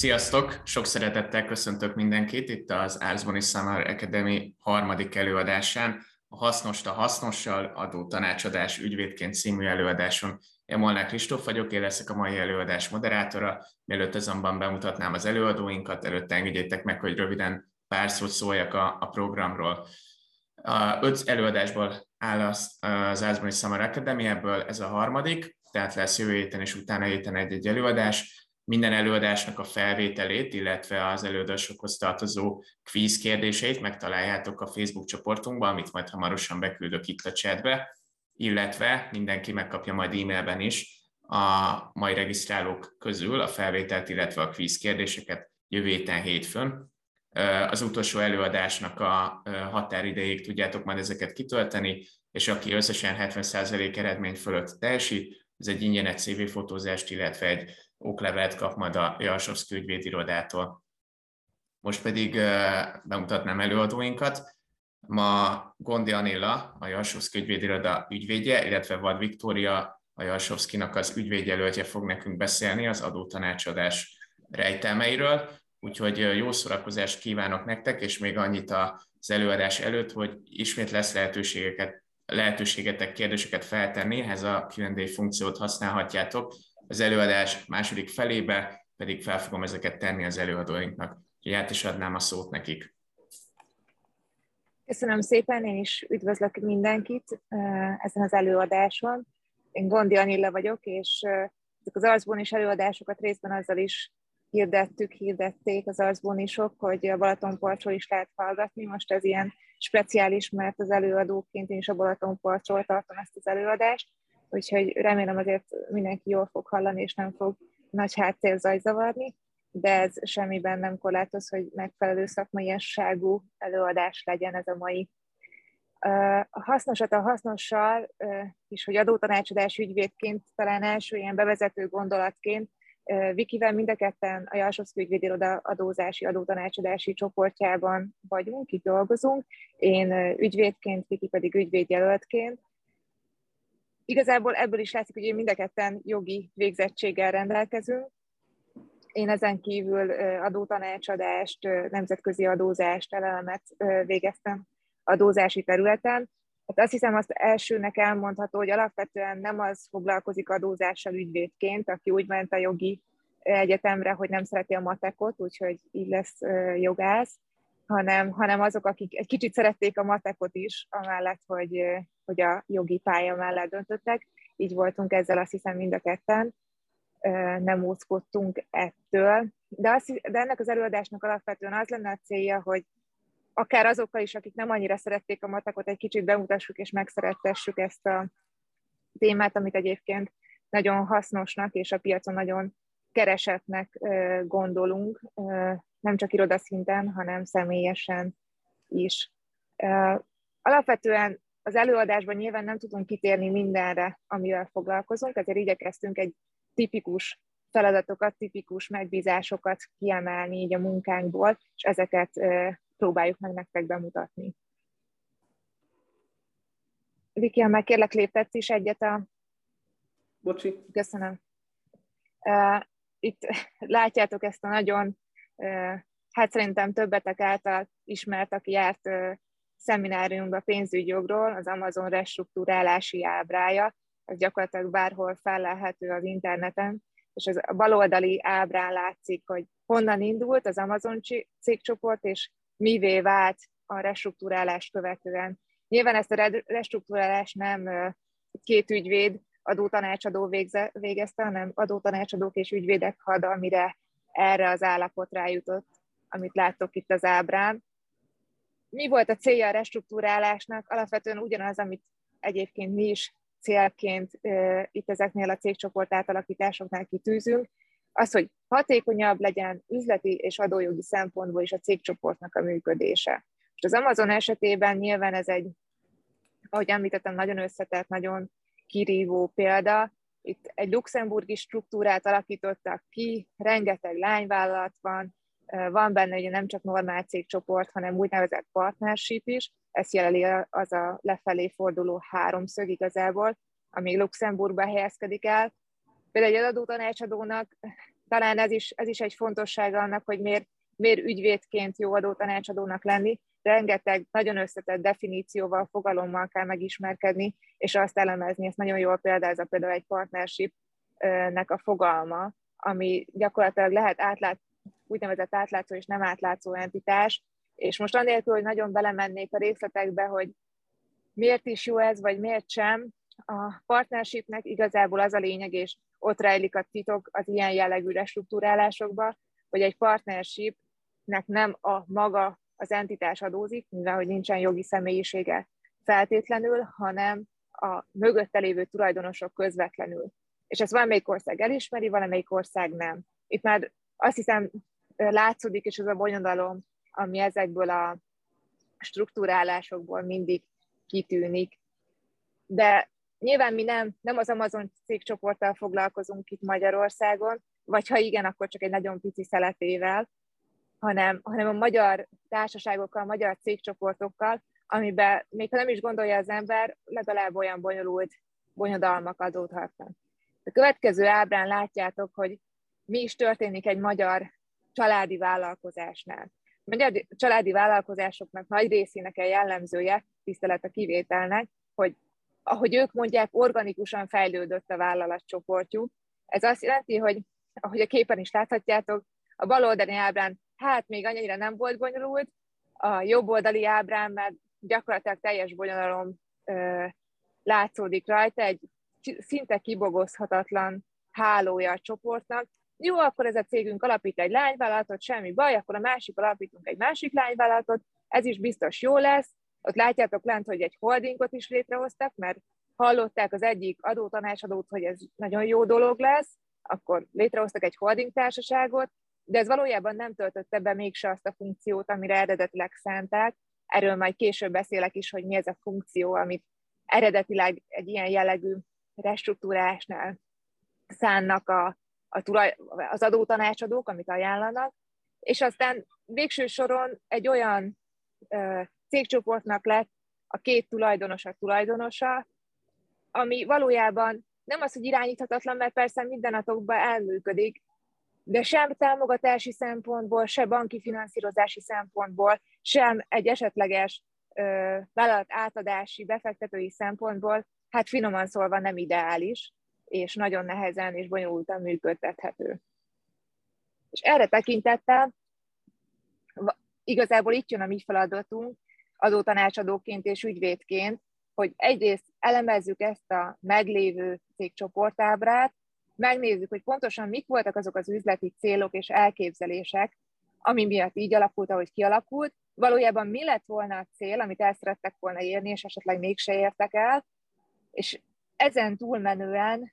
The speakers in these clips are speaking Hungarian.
Sziasztok! Sok szeretettel köszöntök mindenkit itt az Árzboni Summer Academy harmadik előadásán, a Hasznost a hasznossal adó tanácsadás ügyvédként című előadáson. Én Molnár Kristóf vagyok, én leszek a mai előadás moderátora. Mielőtt azonban bemutatnám az előadóinkat, előtte engedjétek meg, hogy röviden pár szót szóljak a, a programról. A öt előadásból áll az, az Árzboni Summer Academy, ebből ez a harmadik, tehát lesz jövő héten és utána héten egy-egy előadás minden előadásnak a felvételét, illetve az előadásokhoz tartozó kvíz kérdéseit megtaláljátok a Facebook csoportunkban, amit majd hamarosan beküldök itt a chatbe, illetve mindenki megkapja majd e-mailben is a mai regisztrálók közül a felvételt, illetve a kvíz kérdéseket jövő héten hétfőn. Az utolsó előadásnak a határidejéig tudjátok majd ezeket kitölteni, és aki összesen 70% eredmény fölött teljesít, ez egy ingyenes CV fotózást, illetve egy oklevelet kap majd a Jalsovszki ügyvédirodától. Most pedig bemutatnám előadóinkat. Ma Gondi Anilla, a Jalsovszki ügyvédiroda ügyvédje, illetve Vad Viktória, a Jalsovszkinak az ügyvédjelöltje fog nekünk beszélni az adótanácsadás rejtelmeiről. Úgyhogy jó szórakozást kívánok nektek, és még annyit az előadás előtt, hogy ismét lesz lehetőségeket, lehetőségetek kérdéseket feltenni, ehhez a Q&A funkciót használhatjátok, az előadás második felébe pedig fel fogom ezeket tenni az előadóinknak. Úgyhogy át is adnám a szót nekik. Köszönöm szépen, én is üdvözlök mindenkit ezen az előadáson. Én Gondi Anilla vagyok, és ezek az arcbónis előadásokat részben azzal is hirdettük, hirdették az arcbónisok, hogy a Balatonpartról is lehet hallgatni. Most ez ilyen speciális, mert az előadóként én is a Balatonpartról tartom ezt az előadást úgyhogy remélem azért mindenki jól fog hallani, és nem fog nagy háttérzaj zavarni, de ez semmiben nem korlátoz, hogy megfelelő szakmaiasságú előadás legyen ez a mai. A hasznosat a hasznossal, és hogy adótanácsadás ügyvédként talán első ilyen bevezető gondolatként, Vikivel mind a ketten a Jalsovszki ügyvédiroda adózási, adótanácsadási csoportjában vagyunk, itt dolgozunk. Én ügyvédként, Viki pedig ügyvédjelöltként, Igazából ebből is látszik, hogy én mind a ketten jogi végzettséggel rendelkezünk. Én ezen kívül adótanácsadást, nemzetközi adózást, elemet végeztem adózási területen. Hát azt hiszem, azt elsőnek elmondható, hogy alapvetően nem az foglalkozik adózással ügyvédként, aki úgy ment a jogi egyetemre, hogy nem szereti a matekot, úgyhogy így lesz jogász, hanem, hanem azok, akik egy kicsit szerették a matekot is, amellett, hogy, hogy a jogi pálya mellett döntöttek. Így voltunk ezzel azt hiszem mind a ketten, nem úszkodtunk ettől. De, azt, de ennek az előadásnak alapvetően az lenne a célja, hogy akár azokkal is, akik nem annyira szerették a matekot, egy kicsit bemutassuk és megszerettessük ezt a témát, amit egyébként nagyon hasznosnak és a piacon nagyon keresetnek gondolunk, nem csak irodaszinten, hanem személyesen is. Alapvetően az előadásban nyilván nem tudunk kitérni mindenre, amivel foglalkozunk, ezért igyekeztünk egy tipikus feladatokat, tipikus megbízásokat kiemelni így a munkánkból, és ezeket próbáljuk meg nektek bemutatni. Viki, ha meg kérlek léptetsz is egyet a... Bocsi. Köszönöm. Itt látjátok ezt a nagyon, hát szerintem többetek által ismert, aki járt szemináriumban pénzügyjogról, az Amazon restruktúrálási ábrája, ez gyakorlatilag bárhol fellelhető az interneten, és az a baloldali ábrán látszik, hogy honnan indult az Amazon cégcsoport, és mivé vált a restruktúrálás követően. Nyilván ezt a restruktúrálást nem két ügyvéd, adótanácsadó végze, végezte, hanem adótanácsadók és ügyvédek had, amire erre az állapotra jutott, amit láttok itt az ábrán mi volt a célja a restruktúrálásnak? Alapvetően ugyanaz, amit egyébként mi is célként uh, itt ezeknél a cégcsoport átalakításoknál kitűzünk, az, hogy hatékonyabb legyen üzleti és adójogi szempontból is a cégcsoportnak a működése. És az Amazon esetében nyilván ez egy, ahogy említettem, nagyon összetett, nagyon kirívó példa. Itt egy luxemburgi struktúrát alakítottak ki, rengeteg lányvállalat van, van benne ugye nem csak normál cégcsoport, hanem úgynevezett partnership is, ezt jeleli az a lefelé forduló háromszög igazából, ami Luxemburgba helyezkedik el. Például egy adótanácsadónak talán ez is, ez is egy fontossága annak, hogy miért, miért ügyvédként jó adótanácsadónak lenni. Rengeteg nagyon összetett definícióval, fogalommal kell megismerkedni, és azt elemezni. Ez nagyon jól példázza például egy partnership-nek a fogalma, ami gyakorlatilag lehet átlát, úgynevezett átlátszó és nem átlátszó entitás, és most anélkül, hogy nagyon belemennék a részletekbe, hogy miért is jó ez, vagy miért sem, a partnershipnek igazából az a lényeg, és ott rejlik a titok az ilyen jellegű restruktúrálásokba, hogy egy partnershipnek nem a maga az entitás adózik, mivel hogy nincsen jogi személyisége feltétlenül, hanem a mögötte lévő tulajdonosok közvetlenül. És ezt valamelyik ország elismeri, valamelyik ország nem. Itt már azt hiszem látszódik, és ez a bonyodalom, ami ezekből a struktúrálásokból mindig kitűnik. De nyilván mi nem, nem az Amazon cégcsoporttal foglalkozunk itt Magyarországon, vagy ha igen, akkor csak egy nagyon pici szeletével, hanem, hanem a magyar társaságokkal, a magyar cégcsoportokkal, amiben még ha nem is gondolja az ember, legalább olyan bonyolult bonyodalmak adódhatnak. A következő ábrán látjátok, hogy mi is történik egy magyar családi vállalkozásnál. Magyar családi vállalkozásoknak nagy részének a jellemzője, tisztelet a kivételnek, hogy ahogy ők mondják, organikusan fejlődött a vállalatcsoportjuk. Ez azt jelenti, hogy ahogy a képen is láthatjátok, a bal oldali ábrán hát még annyira nem volt bonyolult, a jobb oldali ábrán mert gyakorlatilag teljes bonyolulom ö, látszódik rajta, egy szinte kibogozhatatlan hálója a csoportnak. Jó, akkor ez a cégünk alapít egy lányvállalatot, semmi baj, akkor a másik alapítunk egy másik lányvállalatot, ez is biztos jó lesz, ott látjátok lent, hogy egy holdingot is létrehoztak, mert hallották az egyik adótanácsadót, hogy ez nagyon jó dolog lesz, akkor létrehoztak egy holding társaságot, de ez valójában nem töltötte be mégse azt a funkciót, amire eredetileg szánták. Erről majd később beszélek is, hogy mi ez a funkció, amit eredetileg egy ilyen jellegű restruktúrásnál szánnak a, a tulaj, az adótanácsadók, amit ajánlanak, és aztán végső soron egy olyan cégcsoportnak lett a két tulajdonos a tulajdonosa, ami valójában nem az, hogy irányíthatatlan, mert persze mindenatokban elműködik, de sem támogatási szempontból, se banki finanszírozási szempontból, sem egy esetleges ö, vállalat átadási, befektetői szempontból, hát finoman szólva nem ideális, és nagyon nehezen és bonyolultan működtethető. És erre tekintettel igazából itt jön a mi feladatunk, adótanácsadóként és ügyvédként, hogy egyrészt elemezzük ezt a meglévő cégcsoportábrát, megnézzük, hogy pontosan mik voltak azok az üzleti célok és elképzelések, ami miatt így alakult, ahogy kialakult, valójában mi lett volna a cél, amit el szerettek volna érni, és esetleg mégse értek el, és ezen túlmenően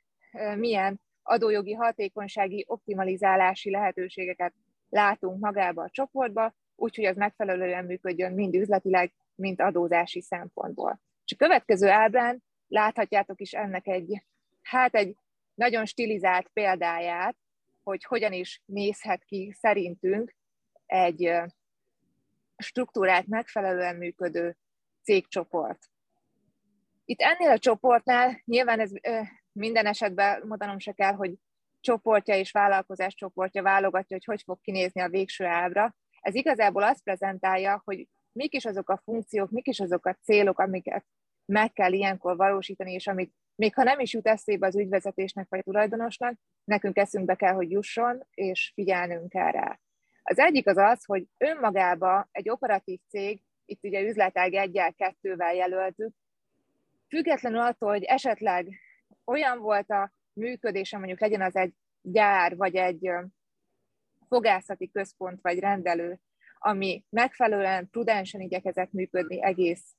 milyen adójogi hatékonysági optimalizálási lehetőségeket látunk magába a csoportba, úgyhogy az megfelelően működjön mind üzletileg, mind adózási szempontból. És a következő ábrán láthatjátok is ennek egy, hát egy nagyon stilizált példáját, hogy hogyan is nézhet ki szerintünk egy struktúrát megfelelően működő cégcsoport. Itt ennél a csoportnál nyilván ez minden esetben mondanom se kell, hogy csoportja és vállalkozás csoportja válogatja, hogy hogy fog kinézni a végső ábra, ez igazából azt prezentálja, hogy mik is azok a funkciók, mik is azok a célok, amiket meg kell ilyenkor valósítani, és amit még ha nem is jut eszébe az ügyvezetésnek vagy tulajdonosnak, nekünk eszünkbe kell, hogy jusson, és figyelnünk kell rá. Az egyik az az, hogy önmagába egy operatív cég, itt ugye üzletág egyel, kettővel jelöltük, függetlenül attól, hogy esetleg olyan volt a működése, mondjuk legyen az egy gyár, vagy egy fogászati központ vagy rendelő, ami megfelelően prudensen igyekezett működni egész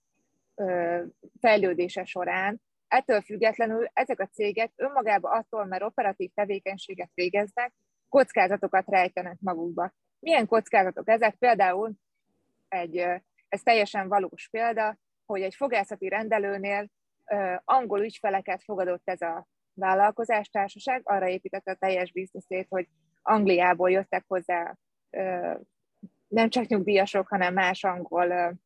fejlődése során, ettől függetlenül ezek a cégek önmagában attól, mert operatív tevékenységet végeznek, kockázatokat rejtenek magukba. Milyen kockázatok ezek? Például egy, ez teljesen valós példa, hogy egy fogászati rendelőnél angol ügyfeleket fogadott ez a vállalkozástársaság, arra építette a teljes bizniszét, hogy Angliából jöttek hozzá nem csak nyugdíjasok, hanem más angol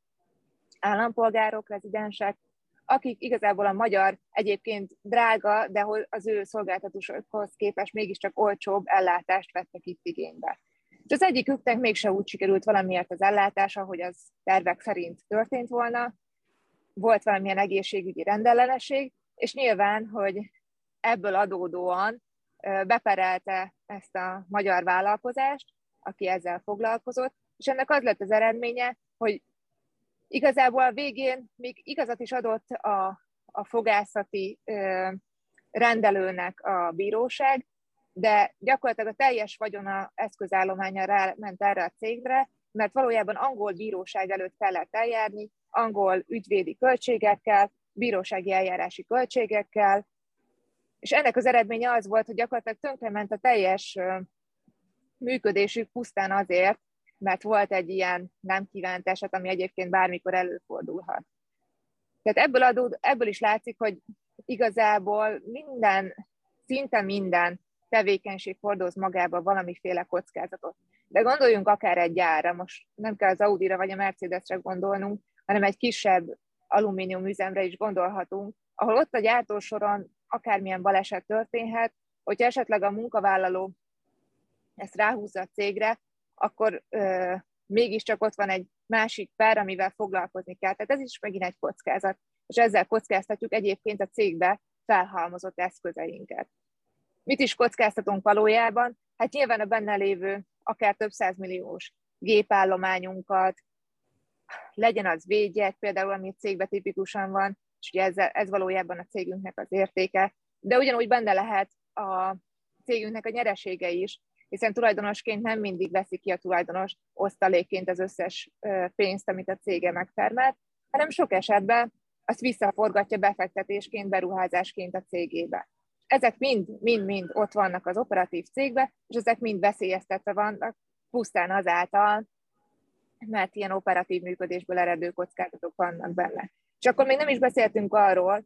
állampolgárok, rezidensek, akik igazából a magyar egyébként drága, de az ő szolgáltatásokhoz képest mégiscsak olcsóbb ellátást vettek itt igénybe. És az egyiküknek mégse úgy sikerült valamiért az ellátás, ahogy az tervek szerint történt volna, volt valamilyen egészségügyi rendellenesség, és nyilván, hogy ebből adódóan beperelte ezt a magyar vállalkozást, aki ezzel foglalkozott, és ennek az lett az eredménye, hogy igazából a végén még igazat is adott a, a fogászati ö, rendelőnek a bíróság, de gyakorlatilag a teljes vagyona eszközállománya ment erre a cégre, mert valójában angol bíróság előtt kellett eljárni, angol ügyvédi költségekkel, bírósági eljárási költségekkel, és ennek az eredménye az volt, hogy gyakorlatilag tönkrement a teljes működésük pusztán azért, mert volt egy ilyen nem kívánt eset, ami egyébként bármikor előfordulhat. Tehát ebből, adód, ebből is látszik, hogy igazából minden, szinte minden tevékenység hordoz magába valamiféle kockázatot. De gondoljunk akár egy gyárra, most nem kell az Audira vagy a Mercedesre gondolnunk, hanem egy kisebb alumínium üzemre is gondolhatunk, ahol ott a gyártósoron akármilyen baleset történhet, hogyha esetleg a munkavállaló ezt ráhúzza a cégre, akkor ö, mégiscsak ott van egy másik pár, amivel foglalkozni kell. Tehát ez is megint egy kockázat, és ezzel kockáztatjuk egyébként a cégbe felhalmozott eszközeinket. Mit is kockáztatunk valójában? Hát nyilván a benne lévő akár több százmilliós gépállományunkat, legyen az védjegyek, például, ami a cégben tipikusan van, és ugye ez, ez valójában a cégünknek az értéke, de ugyanúgy benne lehet a cégünknek a nyeresége is, hiszen tulajdonosként nem mindig veszi ki a tulajdonos osztalékként az összes pénzt, amit a cége megtermelt, hanem sok esetben azt visszaforgatja befektetésként, beruházásként a cégébe. Ezek mind-mind ott vannak az operatív cégbe, és ezek mind veszélyeztetve vannak pusztán azáltal, mert ilyen operatív működésből eredő kockázatok vannak benne. És akkor még nem is beszéltünk arról,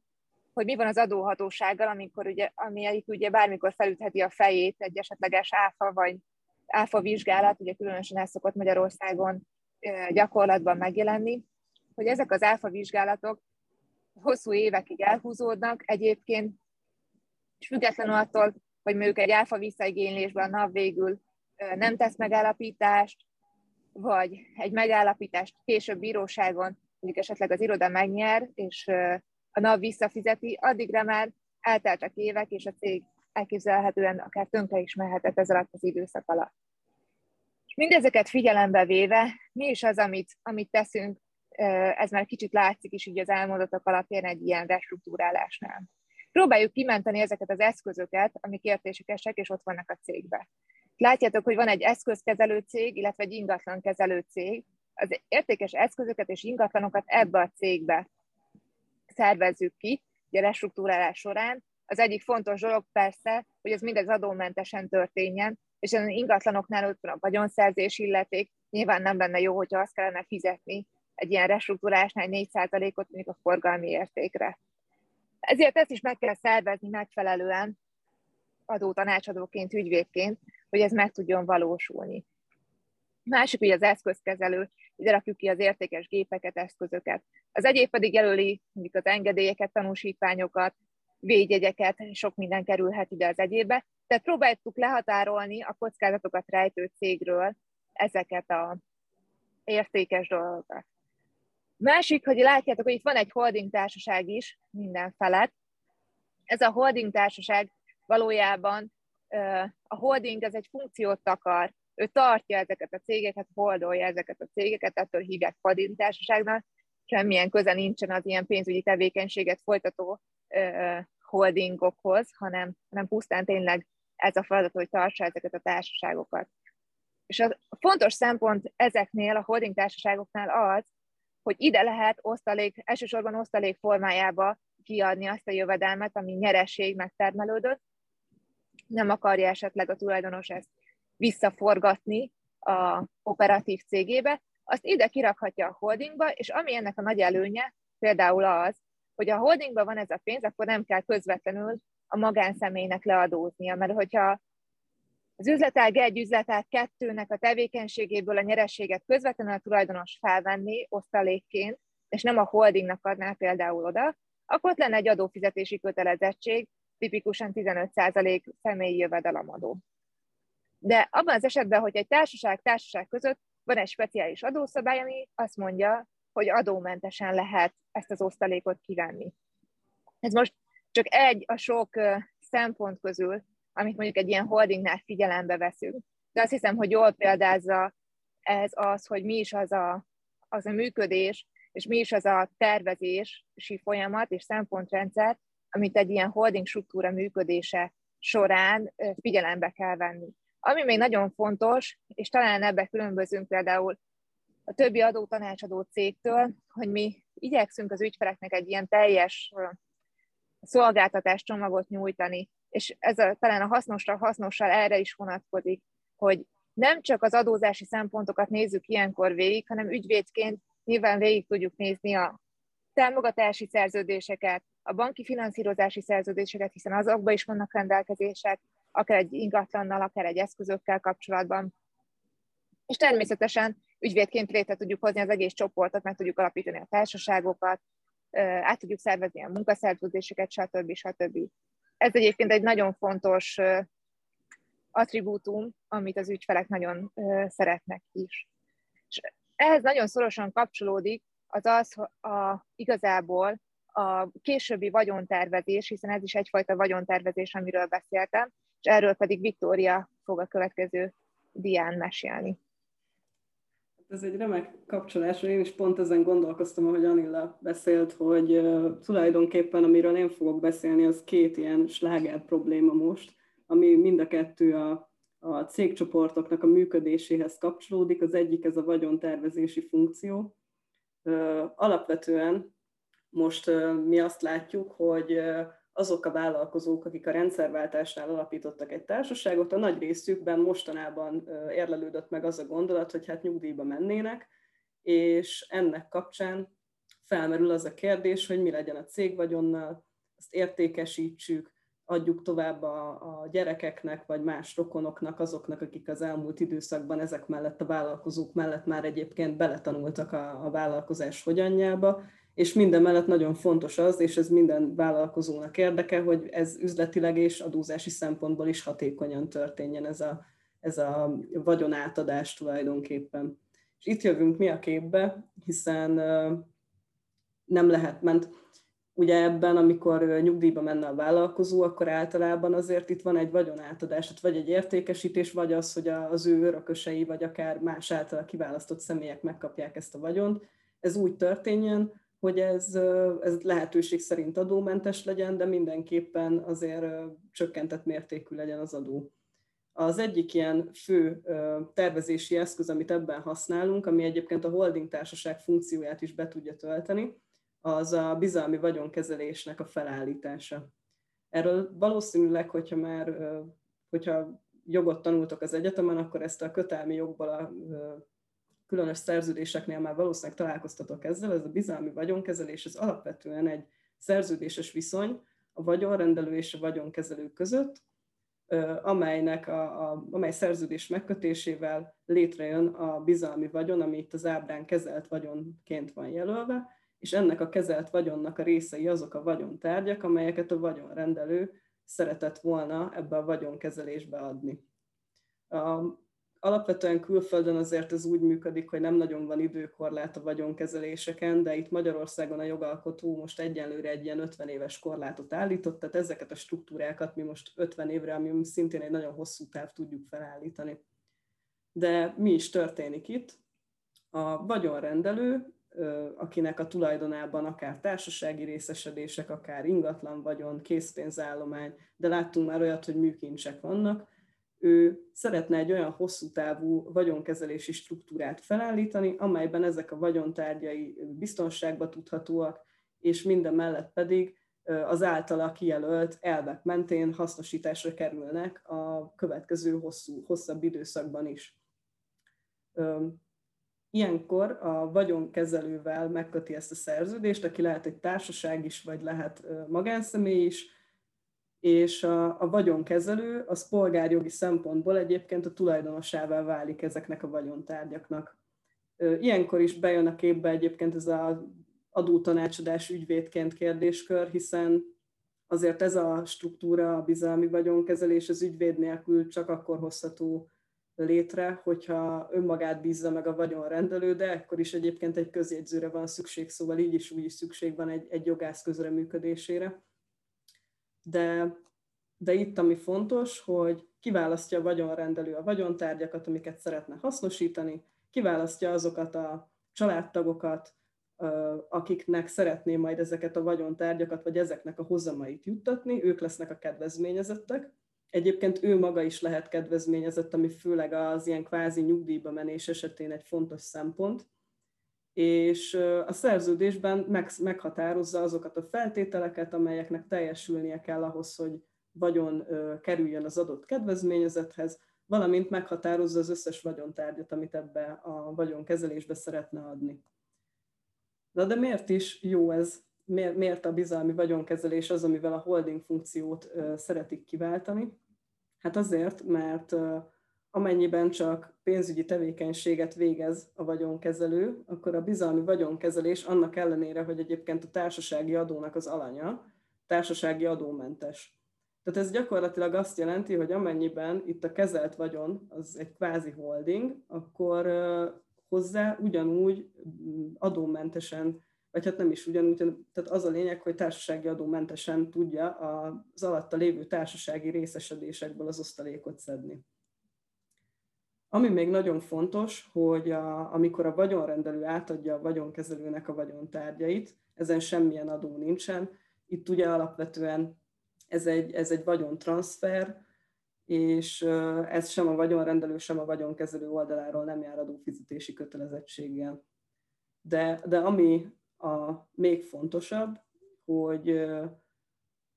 hogy mi van az adóhatósággal, amikor ugye, amelyik ugye bármikor felütheti a fejét egy esetleges áfa vagy áfa vizsgálat, ugye különösen ez szokott Magyarországon gyakorlatban megjelenni, hogy ezek az áfa vizsgálatok hosszú évekig elhúzódnak egyébként, és függetlenül attól, hogy mondjuk egy áfa visszaigénylésben a NAV végül nem tesz megállapítást, vagy egy megállapítást később bíróságon mondjuk esetleg az iroda megnyer, és a NAV visszafizeti, addigra már elteltek évek, és a cég elképzelhetően akár tönkre is mehetett ez alatt az időszak alatt. És mindezeket figyelembe véve, mi is az, amit, amit teszünk, ez már kicsit látszik is így az elmondatok alapján egy ilyen restruktúrálásnál. Próbáljuk kimenteni ezeket az eszközöket, amik értésekesek, és ott vannak a cégbe. Látjátok, hogy van egy eszközkezelő cég, illetve egy ingatlankezelő cég. Az értékes eszközöket és ingatlanokat ebbe a cégbe szervezzük ki, ugye restruktúrálás során. Az egyik fontos dolog persze, hogy ez mindez adómentesen történjen, és az ingatlanoknál ott van a vagyonszerzés illeték, nyilván nem lenne jó, hogyha azt kellene fizetni egy ilyen restruktúrálásnál 4%-ot mondjuk a forgalmi értékre. Ezért ezt is meg kell szervezni megfelelően adótanácsadóként, ügyvédként, hogy ez meg tudjon valósulni. Másik ugye az eszközkezelő, ide rakjuk ki az értékes gépeket, eszközöket. Az egyéb pedig jelöli mondjuk az engedélyeket, tanúsítványokat, védjegyeket, sok minden kerülhet ide az egyébbe. Tehát próbáltuk lehatárolni a kockázatokat rejtő cégről ezeket a értékes dolgokat. Másik, hogy látjátok, hogy itt van egy holding társaság is minden felett. Ez a holding társaság valójában a holding ez egy funkciót akar, ő tartja ezeket a cégeket, holdolja ezeket a cégeket, ettől hívják holding társaságnak, semmilyen köze nincsen az ilyen pénzügyi tevékenységet folytató holdingokhoz, hanem, hanem pusztán tényleg ez a feladat, hogy tartsa ezeket a társaságokat. És a fontos szempont ezeknél, a holding társaságoknál az, hogy ide lehet osztalék, elsősorban osztalék formájába kiadni azt a jövedelmet, ami nyereség megtermelődött, nem akarja esetleg a tulajdonos ezt visszaforgatni a operatív cégébe, azt ide kirakhatja a holdingba, és ami ennek a nagy előnye, például az, hogy a holdingban van ez a pénz, akkor nem kell közvetlenül a magánszemélynek leadóznia, mert hogyha az üzletág egy, üzletág kettőnek a tevékenységéből a nyerességet közvetlenül a tulajdonos felvenni osztalékként, és nem a holdingnak adná például oda, akkor ott lenne egy adófizetési kötelezettség, tipikusan 15% személyi jövedelemadó. De abban az esetben, hogy egy társaság társaság között van egy speciális adószabály, ami azt mondja, hogy adómentesen lehet ezt az osztalékot kivenni. Ez most csak egy a sok szempont közül, amit mondjuk egy ilyen holdingnál figyelembe veszünk. De azt hiszem, hogy jól példázza ez az, hogy mi is az a, az a működés, és mi is az a tervezési folyamat és szempontrendszer, amit egy ilyen holding struktúra működése során figyelembe kell venni. Ami még nagyon fontos, és talán ebbe különbözünk például a többi adótanácsadó cégtől, hogy mi igyekszünk az ügyfeleknek egy ilyen teljes szolgáltatás csomagot nyújtani, és ez a, talán a hasznosra hasznossal erre is vonatkozik, hogy nem csak az adózási szempontokat nézzük ilyenkor végig, hanem ügyvédként nyilván végig tudjuk nézni a támogatási szerződéseket, a banki finanszírozási szerződéseket, hiszen azokban is vannak rendelkezések, akár egy ingatlannal, akár egy eszközökkel kapcsolatban. És természetesen ügyvédként létre tudjuk hozni az egész csoportot, meg tudjuk alapítani a társaságokat, át tudjuk szervezni a munkaszerződéseket, stb. stb. Ez egyébként egy nagyon fontos attribútum, amit az ügyfelek nagyon szeretnek is. És ehhez nagyon szorosan kapcsolódik az az a, igazából a későbbi vagyontervezés, hiszen ez is egyfajta vagyontervezés, amiről beszéltem, és erről pedig Viktória fog a következő dián mesélni. Ez egy remek kapcsolás, én is pont ezen gondolkoztam, ahogy Anilla beszélt, hogy uh, tulajdonképpen amiről én fogok beszélni, az két ilyen sláger probléma most, ami mind a kettő a, a cégcsoportoknak a működéséhez kapcsolódik. Az egyik ez a vagyontervezési funkció. Alapvetően most mi azt látjuk, hogy azok a vállalkozók, akik a rendszerváltásnál alapítottak egy társaságot, a nagy részükben mostanában érlelődött meg az a gondolat, hogy hát nyugdíjba mennének, és ennek kapcsán felmerül az a kérdés, hogy mi legyen a cégvagyonnal, azt értékesítsük, adjuk tovább a, a gyerekeknek, vagy más rokonoknak, azoknak, akik az elmúlt időszakban ezek mellett a vállalkozók mellett már egyébként beletanultak a, a vállalkozás hogyanjába, és minden mellett nagyon fontos az, és ez minden vállalkozónak érdeke, hogy ez üzletileg és adózási szempontból is hatékonyan történjen ez a, ez a vagyonátadás tulajdonképpen. És itt jövünk mi a képbe, hiszen nem lehet, ment ugye ebben, amikor nyugdíjba menne a vállalkozó, akkor általában azért itt van egy vagyonátadás, tehát vagy egy értékesítés, vagy az, hogy az ő örökösei, vagy akár más által kiválasztott személyek megkapják ezt a vagyont. Ez úgy történjen, hogy ez, ez lehetőség szerint adómentes legyen, de mindenképpen azért csökkentett mértékű legyen az adó. Az egyik ilyen fő tervezési eszköz, amit ebben használunk, ami egyébként a holding társaság funkcióját is be tudja tölteni, az a bizalmi vagyonkezelésnek a felállítása. Erről valószínűleg, hogyha már hogyha jogot tanultok az egyetemen, akkor ezt a kötelmi jogból a különös szerződéseknél már valószínűleg találkoztatok ezzel, ez a bizalmi vagyonkezelés, ez alapvetően egy szerződéses viszony a vagyonrendelő és a vagyonkezelő között, amelynek a, a, amely szerződés megkötésével létrejön a bizalmi vagyon, ami itt az ábrán kezelt vagyonként van jelölve, és ennek a kezelt vagyonnak a részei azok a vagyontárgyak, amelyeket a vagyonrendelő szeretett volna ebbe a vagyonkezelésbe adni. A Alapvetően külföldön azért ez úgy működik, hogy nem nagyon van időkorlát a vagyonkezeléseken, de itt Magyarországon a jogalkotó most egyenlőre egy ilyen 50 éves korlátot állított, tehát ezeket a struktúrákat mi most 50 évre, ami szintén egy nagyon hosszú táv tudjuk felállítani. De mi is történik itt? A vagyonrendelő, akinek a tulajdonában akár társasági részesedések, akár ingatlan vagyon, készpénzállomány, de láttunk már olyat, hogy műkincsek vannak, ő szeretne egy olyan hosszú távú vagyonkezelési struktúrát felállítani, amelyben ezek a vagyontárgyai biztonságba tudhatóak, és minden mellett pedig az általa kijelölt elvek mentén hasznosításra kerülnek a következő hosszú, hosszabb időszakban is. Ilyenkor a vagyonkezelővel megköti ezt a szerződést, aki lehet egy társaság is, vagy lehet magánszemély is, és a, a vagyonkezelő az polgárjogi szempontból egyébként a tulajdonosává válik ezeknek a vagyontárgyaknak. Ilyenkor is bejön a képbe egyébként ez a adótanácsadás ügyvédként kérdéskör, hiszen azért ez a struktúra, a bizalmi vagyonkezelés az ügyvéd nélkül csak akkor hozható létre, hogyha önmagát bízza meg a vagyonrendelő, de ekkor is egyébként egy közjegyzőre van szükség, szóval így is úgy is szükség van egy, egy jogász közreműködésére. De, de itt ami fontos, hogy kiválasztja a vagyonrendelő a vagyontárgyakat, amiket szeretne hasznosítani, kiválasztja azokat a családtagokat, akiknek szeretné majd ezeket a vagyontárgyakat, vagy ezeknek a hozamait juttatni, ők lesznek a kedvezményezettek. Egyébként ő maga is lehet kedvezményezett, ami főleg az ilyen kvázi nyugdíjba menés esetén egy fontos szempont. És a szerződésben meghatározza azokat a feltételeket, amelyeknek teljesülnie kell ahhoz, hogy vagyon kerüljön az adott kedvezményezethez, valamint meghatározza az összes vagyontárgyat, amit ebbe a vagyonkezelésbe szeretne adni. Na de miért is jó ez? Miért, miért a bizalmi vagyonkezelés az, amivel a holding funkciót szeretik kiváltani? Hát azért, mert amennyiben csak pénzügyi tevékenységet végez a vagyonkezelő, akkor a bizalmi vagyonkezelés annak ellenére, hogy egyébként a társasági adónak az alanya, társasági adómentes. Tehát ez gyakorlatilag azt jelenti, hogy amennyiben itt a kezelt vagyon az egy kvázi holding, akkor hozzá ugyanúgy mm, adómentesen, vagy hát nem is ugyanúgy, tehát az a lényeg, hogy társasági adómentesen tudja az alatta lévő társasági részesedésekből az osztalékot szedni. Ami még nagyon fontos, hogy a, amikor a vagyonrendelő átadja a vagyonkezelőnek a vagyontárgyait, ezen semmilyen adó nincsen. Itt ugye alapvetően ez egy, ez egy vagyontranszfer, és ez sem a vagyonrendelő, sem a vagyonkezelő oldaláról nem jár adófizetési kötelezettséggel. De, de ami a még fontosabb, hogy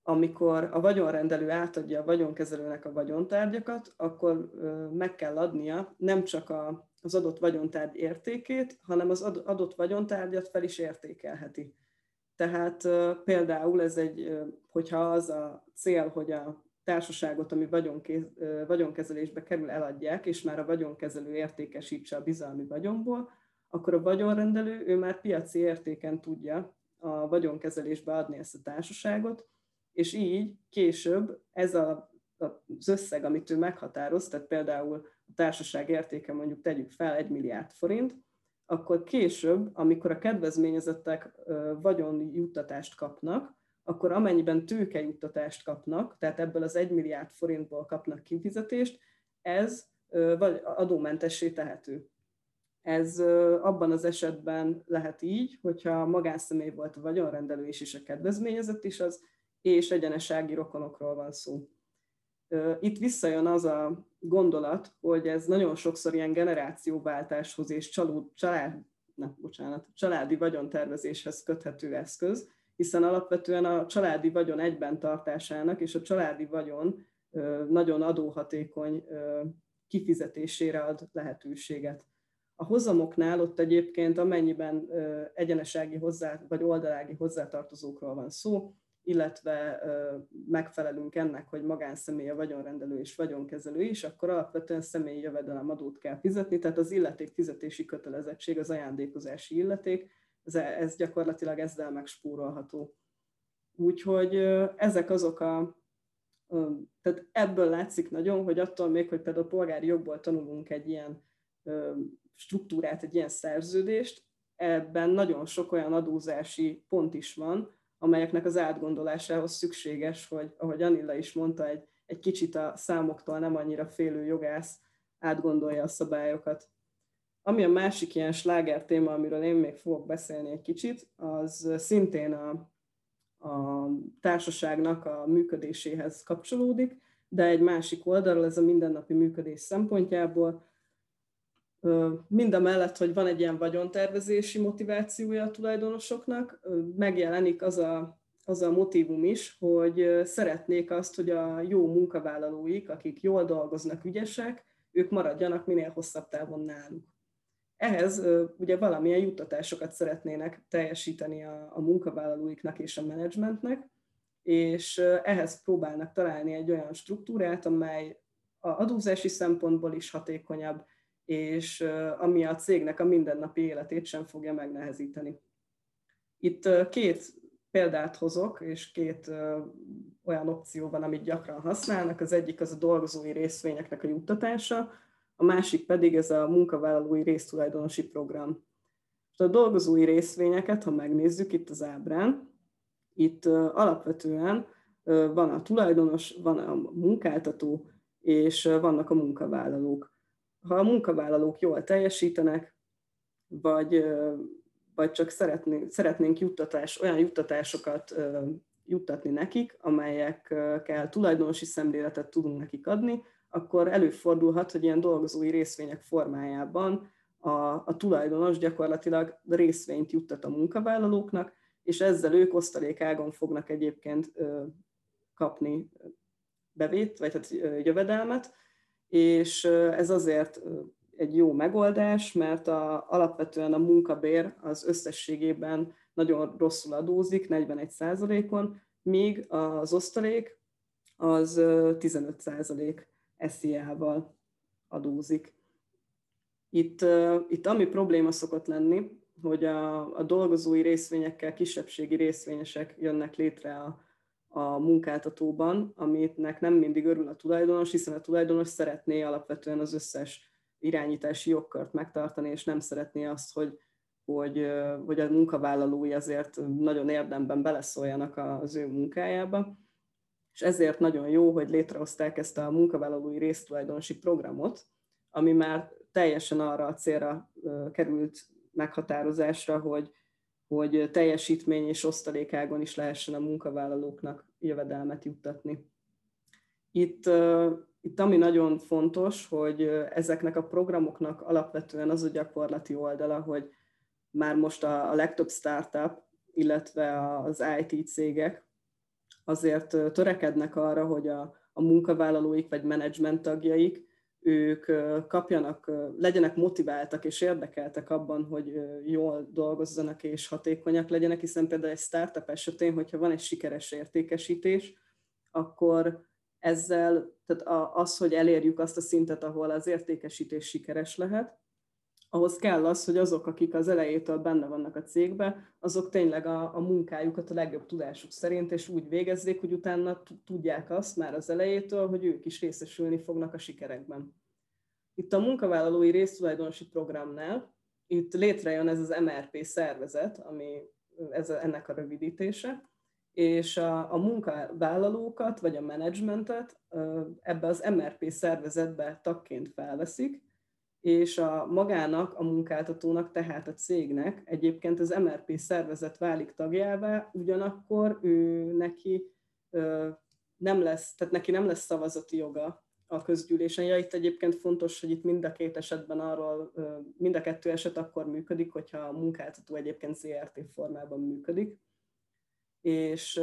amikor a vagyonrendelő átadja a vagyonkezelőnek a vagyontárgyakat, akkor meg kell adnia nem csak a, az adott vagyontárgy értékét, hanem az adott vagyontárgyat fel is értékelheti. Tehát például ez egy, hogyha az a cél, hogy a társaságot, ami vagyonkezelésbe kerül, eladják, és már a vagyonkezelő értékesítse a bizalmi vagyonból, akkor a vagyonrendelő ő már piaci értéken tudja a vagyonkezelésbe adni ezt a társaságot, és így később ez a, az összeg, amit ő meghatároz, tehát például a társaság értéke mondjuk tegyük fel 1 milliárd forint, akkor később, amikor a kedvezményezettek vagyonjuttatást kapnak, akkor amennyiben tőkejuttatást kapnak, tehát ebből az 1 milliárd forintból kapnak kifizetést, ez vagy adómentessé tehető. Ez abban az esetben lehet így, hogyha magánszemély volt a vagyonrendelő is, és a kedvezményezett is az, és egyenesági rokonokról van szó. Itt visszajön az a gondolat, hogy ez nagyon sokszor ilyen generációváltáshoz és csalód, család, ne, bocsánat, családi vagyontervezéshez köthető eszköz, hiszen alapvetően a családi vagyon egyben tartásának és a családi vagyon nagyon adóhatékony kifizetésére ad lehetőséget. A hozamoknál ott egyébként amennyiben egyenesági hozzá, vagy oldalági hozzátartozókról van szó, illetve megfelelünk ennek, hogy magánszemély a vagyonrendelő és vagyonkezelő is, akkor alapvetően személyi jövedelemadót kell fizetni, tehát az illeték fizetési kötelezettség, az ajándékozási illeték, ez, ez gyakorlatilag ezzel megspórolható. Úgyhogy ezek azok a, tehát ebből látszik nagyon, hogy attól még, hogy például polgári jogból tanulunk egy ilyen struktúrát, egy ilyen szerződést, ebben nagyon sok olyan adózási pont is van, amelyeknek az átgondolásához szükséges, hogy, ahogy Anilla is mondta, egy, egy kicsit a számoktól nem annyira félő jogász átgondolja a szabályokat. Ami a másik ilyen sláger téma, amiről én még fogok beszélni egy kicsit, az szintén a, a társaságnak a működéséhez kapcsolódik, de egy másik oldalról ez a mindennapi működés szempontjából. Mind a mellett, hogy van egy ilyen vagyontervezési motivációja a tulajdonosoknak, megjelenik az a, az a motivum is, hogy szeretnék azt, hogy a jó munkavállalóik, akik jól dolgoznak, ügyesek, ők maradjanak minél hosszabb távon náluk. Ehhez ugye valamilyen juttatásokat szeretnének teljesíteni a, a munkavállalóiknak és a menedzsmentnek, és ehhez próbálnak találni egy olyan struktúrát, amely a adózási szempontból is hatékonyabb, és ami a cégnek a mindennapi életét sem fogja megnehezíteni. Itt két példát hozok, és két olyan opció van, amit gyakran használnak. Az egyik az a dolgozói részvényeknek a juttatása, a másik pedig ez a munkavállalói résztulajdonosi program. A dolgozói részvényeket, ha megnézzük itt az ábrán, itt alapvetően van a tulajdonos, van a munkáltató, és vannak a munkavállalók. Ha a munkavállalók jól teljesítenek, vagy, vagy csak szeretnénk, szeretnénk juttatás, olyan juttatásokat juttatni nekik, amelyekkel tulajdonosi szemléletet tudunk nekik adni, akkor előfordulhat, hogy ilyen dolgozói részvények formájában a, a tulajdonos gyakorlatilag részvényt juttat a munkavállalóknak, és ezzel ők osztalékágon fognak egyébként kapni bevét, vagy hát jövedelmet, és ez azért egy jó megoldás, mert a, alapvetően a munkabér az összességében nagyon rosszul adózik, 41 on míg az osztalék az 15 SZIA-val adózik. Itt, itt ami probléma szokott lenni, hogy a, a dolgozói részvényekkel kisebbségi részvényesek jönnek létre a, a munkáltatóban, aminek nem mindig örül a tulajdonos, hiszen a tulajdonos szeretné alapvetően az összes irányítási jogkört megtartani, és nem szeretné azt, hogy, hogy, hogy a munkavállalói azért nagyon érdemben beleszóljanak az ő munkájába. És ezért nagyon jó, hogy létrehozták ezt a munkavállalói résztulajdonosi programot, ami már teljesen arra a célra került meghatározásra, hogy, hogy teljesítmény és osztalékágon is lehessen a munkavállalóknak jövedelmet juttatni. Itt, itt ami nagyon fontos, hogy ezeknek a programoknak alapvetően az a gyakorlati oldala, hogy már most a, a legtöbb startup, illetve az IT cégek azért törekednek arra, hogy a, a munkavállalóik vagy menedzsment tagjaik ők kapjanak, legyenek motiváltak és érdekeltek abban, hogy jól dolgozzanak és hatékonyak legyenek, hiszen például egy startup esetén, hogyha van egy sikeres értékesítés, akkor ezzel, tehát az, hogy elérjük azt a szintet, ahol az értékesítés sikeres lehet, ahhoz kell az, hogy azok, akik az elejétől benne vannak a cégbe, azok tényleg a, a munkájukat a legjobb tudásuk szerint, és úgy végezzék, hogy utána tudják azt már az elejétől, hogy ők is részesülni fognak a sikerekben. Itt a munkavállalói résztulajdonosi programnál, itt létrejön ez az MRP szervezet, ami ez a, ennek a rövidítése, és a, a munkavállalókat, vagy a menedzsmentet ebbe az MRP szervezetbe tagként felveszik, és a magának, a munkáltatónak, tehát a cégnek egyébként az MRP szervezet válik tagjává, ugyanakkor ő neki nem lesz, tehát neki nem lesz szavazati joga a közgyűlésen. Ja, itt egyébként fontos, hogy itt mind a két esetben arról, mind a kettő eset akkor működik, hogyha a munkáltató egyébként ZRT formában működik. És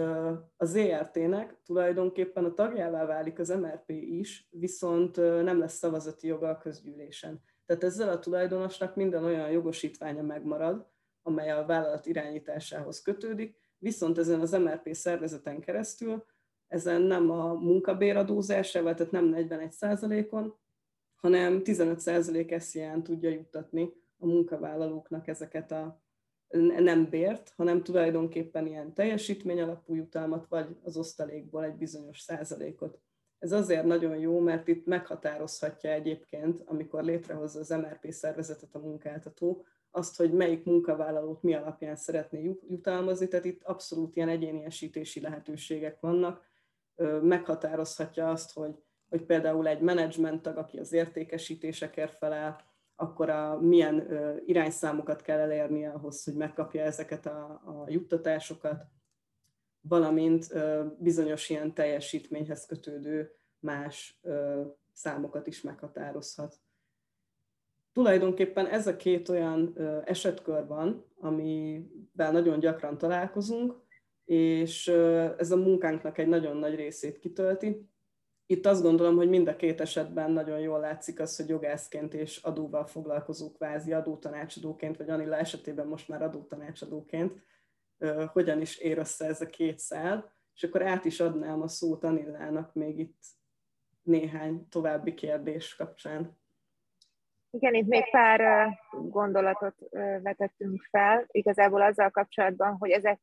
a ZRT-nek tulajdonképpen a tagjává válik az MRP is, viszont nem lesz szavazati joga a közgyűlésen. Tehát ezzel a tulajdonosnak minden olyan jogosítványa megmarad, amely a vállalat irányításához kötődik, viszont ezen az MRP szervezeten keresztül ezen nem a munkabéradózásával, tehát nem 41% on hanem 15 SZIA-n tudja juttatni a munkavállalóknak ezeket a nem bért, hanem tulajdonképpen ilyen teljesítmény alapú jutalmat, vagy az osztalékból egy bizonyos százalékot. Ez azért nagyon jó, mert itt meghatározhatja egyébként, amikor létrehozza az MRP szervezetet a munkáltató, azt, hogy melyik munkavállalót mi alapján szeretné jutalmazni, tehát itt abszolút ilyen egyéniesítési lehetőségek vannak. Meghatározhatja azt, hogy, hogy például egy menedzsment tag, aki az értékesítésekért felel, akkor a, milyen irányszámokat kell elérnie ahhoz, hogy megkapja ezeket a, a juttatásokat, valamint bizonyos ilyen teljesítményhez kötődő más számokat is meghatározhat. Tulajdonképpen ez a két olyan esetkör van, amivel nagyon gyakran találkozunk, és ez a munkánknak egy nagyon nagy részét kitölti. Itt azt gondolom, hogy mind a két esetben nagyon jól látszik az, hogy jogászként és adóval foglalkozó kvázi adótanácsadóként, vagy Anilla esetében most már adótanácsadóként, hogyan is ér össze ez a két szál, és akkor át is adnám a szót Anillának még itt néhány további kérdés kapcsán. Igen, itt még pár gondolatot vetettünk fel, igazából azzal kapcsolatban, hogy ezek,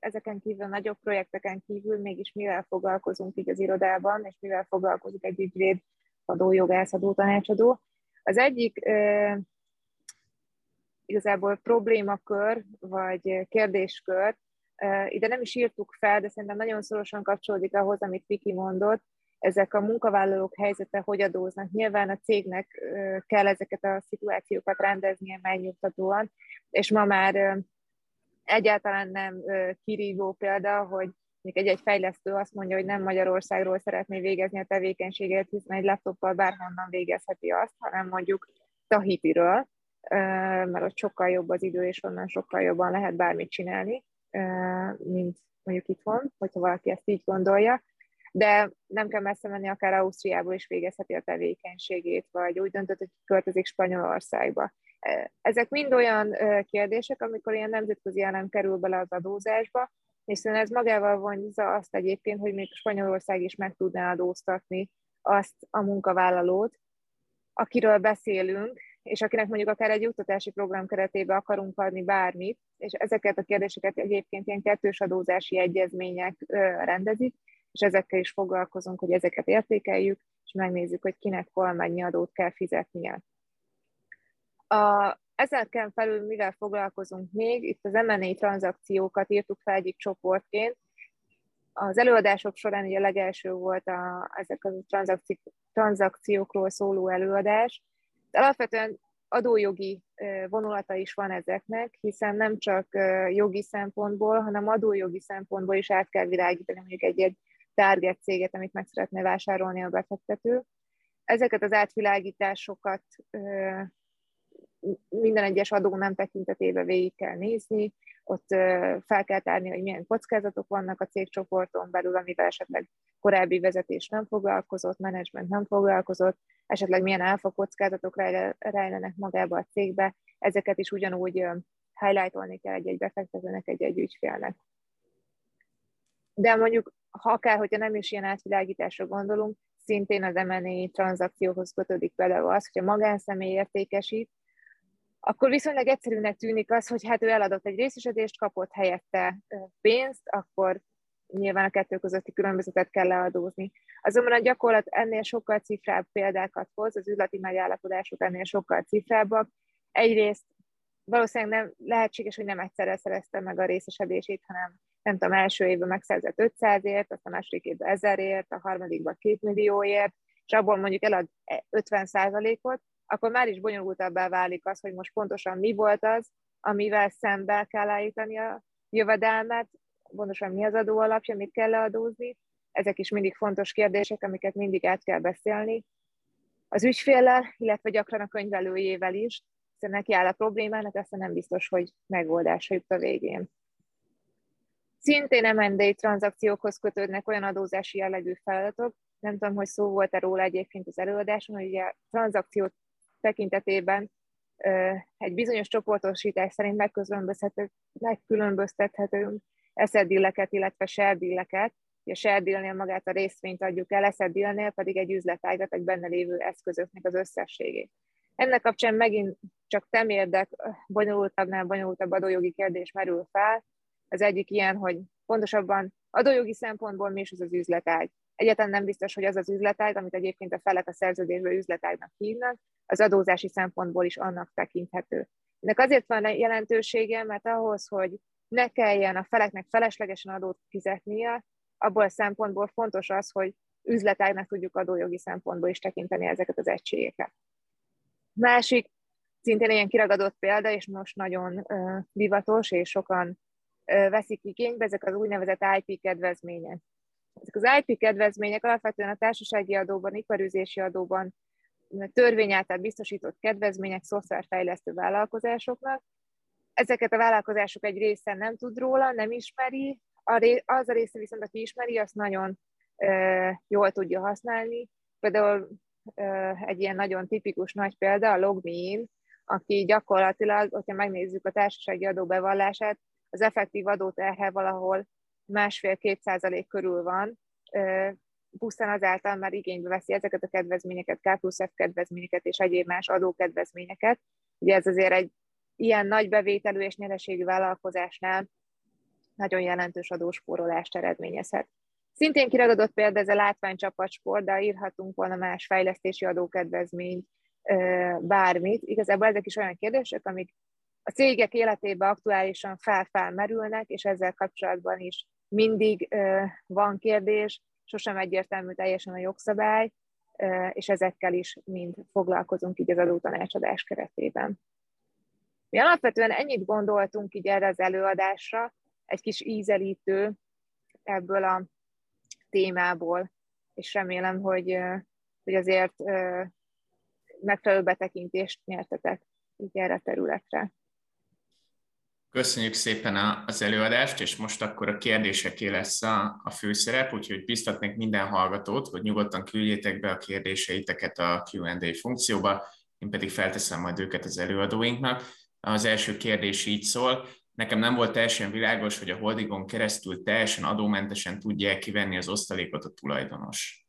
ezeken kívül, nagyobb projekteken kívül mégis mivel foglalkozunk így az irodában, és mivel foglalkozik egy ügyvéd, adójogász, adótanácsadó. Az egyik igazából problémakör, vagy kérdéskör, ide nem is írtuk fel, de szerintem nagyon szorosan kapcsolódik ahhoz, amit Viki mondott, ezek a munkavállalók helyzete hogy adóznak. Nyilván a cégnek kell ezeket a szituációkat rendeznie megnyugtatóan, és ma már egyáltalán nem kirívó példa, hogy egy-egy fejlesztő azt mondja, hogy nem Magyarországról szeretné végezni a tevékenységet, hiszen egy laptoppal bárhonnan végezheti azt, hanem mondjuk Tahitiről, mert ott sokkal jobb az idő, és onnan sokkal jobban lehet bármit csinálni, mint mondjuk itthon, hogyha valaki ezt így gondolja de nem kell messze menni, akár Ausztriából is végezheti a tevékenységét, vagy úgy döntött, hogy költözik Spanyolországba. Ezek mind olyan kérdések, amikor ilyen nemzetközi elem kerül bele az adózásba, hiszen ez magával vonzza azt egyébként, hogy még Spanyolország is meg tudná adóztatni azt a munkavállalót, akiről beszélünk, és akinek mondjuk akár egy juttatási program keretében akarunk adni bármit, és ezeket a kérdéseket egyébként ilyen kettős adózási egyezmények rendezik, és ezekkel is foglalkozunk, hogy ezeket értékeljük, és megnézzük, hogy kinek hol mennyi adót kell fizetnie. A, ezeken felül mivel foglalkozunk még, itt az M&A tranzakciókat írtuk fel egyik csoportként. Az előadások során ugye a legelső volt a, ezek a tranzakci, tranzakciókról szóló előadás. De alapvetően adójogi vonulata is van ezeknek, hiszen nem csak jogi szempontból, hanem adójogi szempontból is át kell világítani mondjuk egy-egy target céget, amit meg szeretne vásárolni a befektető. Ezeket az átvilágításokat minden egyes adó nem tekintetében végig kell nézni, ott fel kell tárni, hogy milyen kockázatok vannak a cégcsoporton belül, amivel esetleg korábbi vezetés nem foglalkozott, menedzsment nem foglalkozott, esetleg milyen alfa kockázatok rejlenek magába a cégbe, ezeket is ugyanúgy highlightolni kell egy-egy befektetőnek, egy-egy ügyfélnek. De mondjuk ha akár, hogyha nem is ilyen átvilágításra gondolunk, szintén az M&A tranzakcióhoz kötődik például az, hogyha magánszemély értékesít, akkor viszonylag egyszerűnek tűnik az, hogy hát ő eladott egy részesedést, kapott helyette pénzt, akkor nyilván a kettő közötti különbözetet kell leadózni. Azonban a gyakorlat ennél sokkal cifrább példákat hoz, az üzleti megállapodások ennél sokkal cifrábbak. Egyrészt valószínűleg nem lehetséges, hogy nem egyszerre szerezte meg a részesedését, hanem nem tudom, első évben megszerzett 500ért, aztán a második évben 1000ért, a harmadikban 2 millióért, és abból mondjuk elad 50 ot akkor már is bonyolultabbá válik az, hogy most pontosan mi volt az, amivel szembe kell állítani a jövedelmet, pontosan mi az adó alapja, mit kell leadózni. Ezek is mindig fontos kérdések, amiket mindig át kell beszélni. Az ügyféllel, illetve gyakran a könyvelőjével is, hiszen neki áll a problémának, aztán nem biztos, hogy megoldásra jut a végén. Szintén M&A tranzakciókhoz kötődnek olyan adózási jellegű feladatok, nem tudom, hogy szó volt-e róla egyébként az előadáson, hogy a tranzakció tekintetében egy bizonyos csoportosítás szerint megkülönböztethetünk eszedilleket, illetve share A share magát a részvényt adjuk el, eszedillnél pedig egy üzletágat, egy benne lévő eszközöknek az összességét. Ennek kapcsán megint csak temérdek, bonyolultabbnál bonyolultabb adójogi kérdés merül fel, az egyik ilyen, hogy pontosabban adójogi szempontból mi is az az üzletág. Egyetlen nem biztos, hogy az az üzletág, amit egyébként a felek a szerződésből üzletágnak hívnak, az adózási szempontból is annak tekinthető. Ennek azért van jelentősége, mert ahhoz, hogy ne kelljen a feleknek feleslegesen adót fizetnie, abból a szempontból fontos az, hogy üzletágnak tudjuk adójogi szempontból is tekinteni ezeket az egységeket. Másik, szintén ilyen kiragadott példa, és most nagyon divatos, és sokan veszik igénybe, ezek az úgynevezett IP kedvezmények. Ezek az IP kedvezmények alapvetően a társasági adóban, iparüzési adóban törvény által biztosított kedvezmények szoftverfejlesztő vállalkozásoknak. Ezeket a vállalkozások egy része nem tud róla, nem ismeri, az a része viszont, aki ismeri, azt nagyon jól tudja használni. Például egy ilyen nagyon tipikus nagy példa, a LogMeIn, aki gyakorlatilag, hogyha megnézzük a társasági adóbevallását, az effektív adóterhe valahol másfél-két százalék körül van, pusztán azáltal már igénybe veszi ezeket a kedvezményeket, K plusz F kedvezményeket és egyéb más adókedvezményeket. Ugye ez azért egy ilyen nagy bevételű és nyereségű vállalkozásnál nagyon jelentős adóspórolást eredményezhet. Szintén kiragadott példa ez a látványcsapatsport, de írhatunk volna más fejlesztési adókedvezményt, bármit. Igazából ezek is olyan kérdések, amik a cégek életében aktuálisan felfelmerülnek, és ezzel kapcsolatban is mindig van kérdés, sosem egyértelmű teljesen a jogszabály, és ezekkel is mind foglalkozunk így az adótanácsadás keretében. Mi alapvetően ennyit gondoltunk így erre az előadásra, egy kis ízelítő ebből a témából, és remélem, hogy, hogy azért megfelelő betekintést nyertetek így erre a területre. Köszönjük szépen az előadást, és most akkor a kérdéseké lesz a, a főszerep, úgyhogy biztatnék minden hallgatót, hogy nyugodtan küldjétek be a kérdéseiteket a Q&A funkcióba, én pedig felteszem majd őket az előadóinknak. Az első kérdés így szól, nekem nem volt teljesen világos, hogy a holdingon keresztül teljesen adómentesen tudja kivenni az osztalékot a tulajdonos.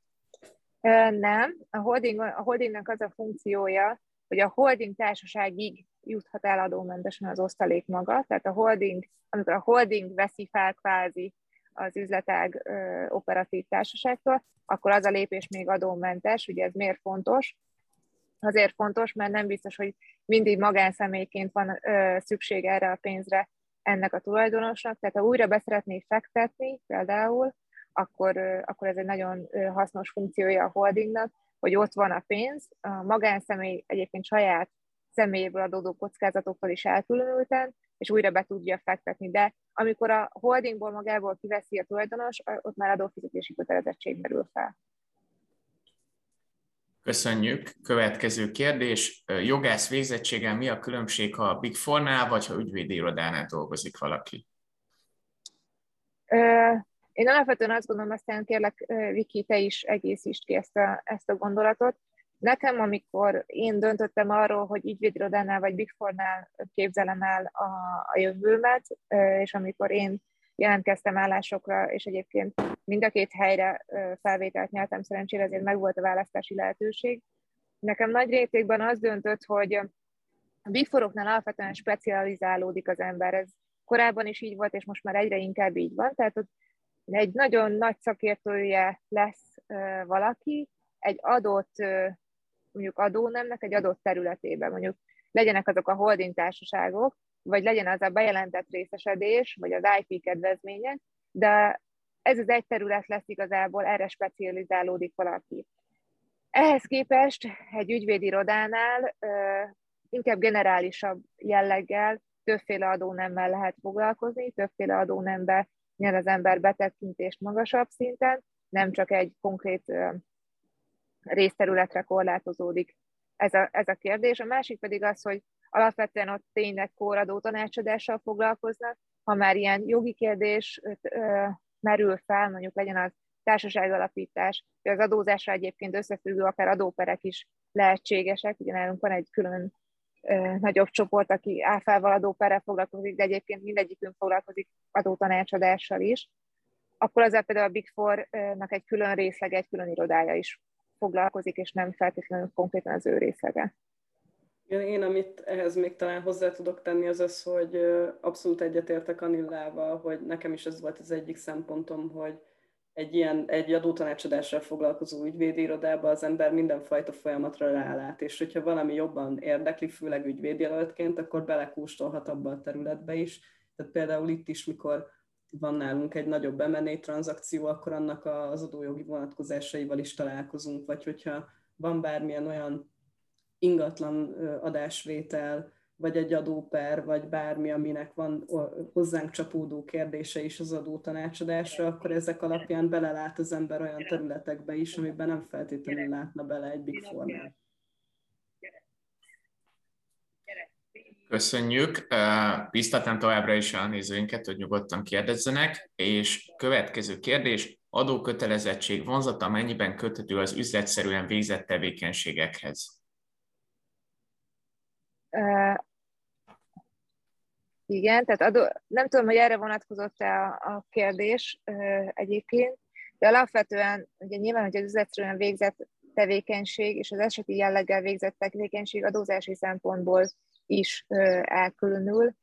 Nem, a, holding, a holdingnak az a funkciója, hogy a holding társaságig juthat el adómentesen az osztalék maga, tehát a holding, amikor a holding veszi fel kvázi az üzletág ö, operatív társaságtól, akkor az a lépés még adómentes, ugye ez miért fontos? Azért fontos, mert nem biztos, hogy mindig magánszemélyként van ö, szükség erre a pénzre ennek a tulajdonosnak, tehát ha újra beszeretné fektetni például, akkor, ö, akkor ez egy nagyon ö, hasznos funkciója a holdingnak, hogy ott van a pénz, a magánszemély egyébként saját személyéből adódó kockázatoktól is elkülönülten, és újra be tudja fektetni. De amikor a holdingból magából kiveszi a tulajdonos, ott már adófizetési kötelezettség merül fel. Köszönjük. Következő kérdés. Jogász végzettséggel mi a különbség, ha a Big Four-nál, vagy ha ügyvédi irodánál dolgozik valaki? Én alapvetően azt gondolom, aztán kérlek, Viki, te is egészítsd ki ezt a, ezt a gondolatot, Nekem, amikor én döntöttem arról, hogy ügyvédirodánál vagy Big Four-nál képzelem el a, a jövőmet, és amikor én jelentkeztem állásokra, és egyébként mind a két helyre felvételt nyertem, szerencsére ezért megvolt a választási lehetőség. Nekem nagy rétegben az döntött, hogy a Big Four-oknál alapvetően specializálódik az ember. Ez korábban is így volt, és most már egyre inkább így van. Tehát ott egy nagyon nagy szakértője lesz valaki, egy adott mondjuk adónemnek egy adott területében, mondjuk legyenek azok a holding társaságok, vagy legyen az a bejelentett részesedés, vagy az IP kedvezmények, de ez az egy terület lesz igazából, erre specializálódik valaki. Ehhez képest egy ügyvédirodánál inkább generálisabb jelleggel többféle adónemmel lehet foglalkozni, többféle adónembe nyer az ember betekintést magasabb szinten, nem csak egy konkrét részterületre korlátozódik ez a, ez a kérdés. A másik pedig az, hogy alapvetően ott tényleg kóradó tanácsadással foglalkoznak, ha már ilyen jogi kérdés ö, merül fel, mondjuk legyen az társaság alapítás, vagy az adózásra egyébként összefüggő akár adóperek is lehetségesek, ugye nálunk van egy külön ö, nagyobb csoport, aki áfával adóperrel foglalkozik, de egyébként mindegyikünk foglalkozik adótanácsadással is, akkor az például a Big Four-nak egy külön részleg, egy külön irodája is foglalkozik, és nem feltétlenül konkrétan az ő részege. Igen, én, amit ehhez még talán hozzá tudok tenni, az az, hogy abszolút egyetértek Anillával, hogy nekem is ez volt az egyik szempontom, hogy egy ilyen egy adótanácsadással foglalkozó ügyvédirodában az ember mindenfajta folyamatra rálát, és hogyha valami jobban érdekli, főleg ügyvédjelöltként, akkor belekústolhat abba a területbe is. Tehát például itt is, mikor van nálunk egy nagyobb M&A tranzakció, akkor annak az adójogi vonatkozásaival is találkozunk, vagy hogyha van bármilyen olyan ingatlan adásvétel, vagy egy adóper, vagy bármi, aminek van hozzánk csapódó kérdése is az adótanácsadásra, akkor ezek alapján belelát az ember olyan területekbe is, amiben nem feltétlenül látna bele egy Big Four-nál. Köszönjük. Biztatom továbbra is a nézőinket, hogy nyugodtan kérdezzenek. És következő kérdés, adókötelezettség vonzata mennyiben köthető az üzletszerűen végzett tevékenységekhez? Uh, igen, tehát adó, nem tudom, hogy erre vonatkozott-e a, a kérdés uh, egyébként, De alapvetően, ugye nyilván, hogy az üzletszerűen végzett tevékenység és az eseti jelleggel végzett tevékenység adózási szempontból is elkülönül.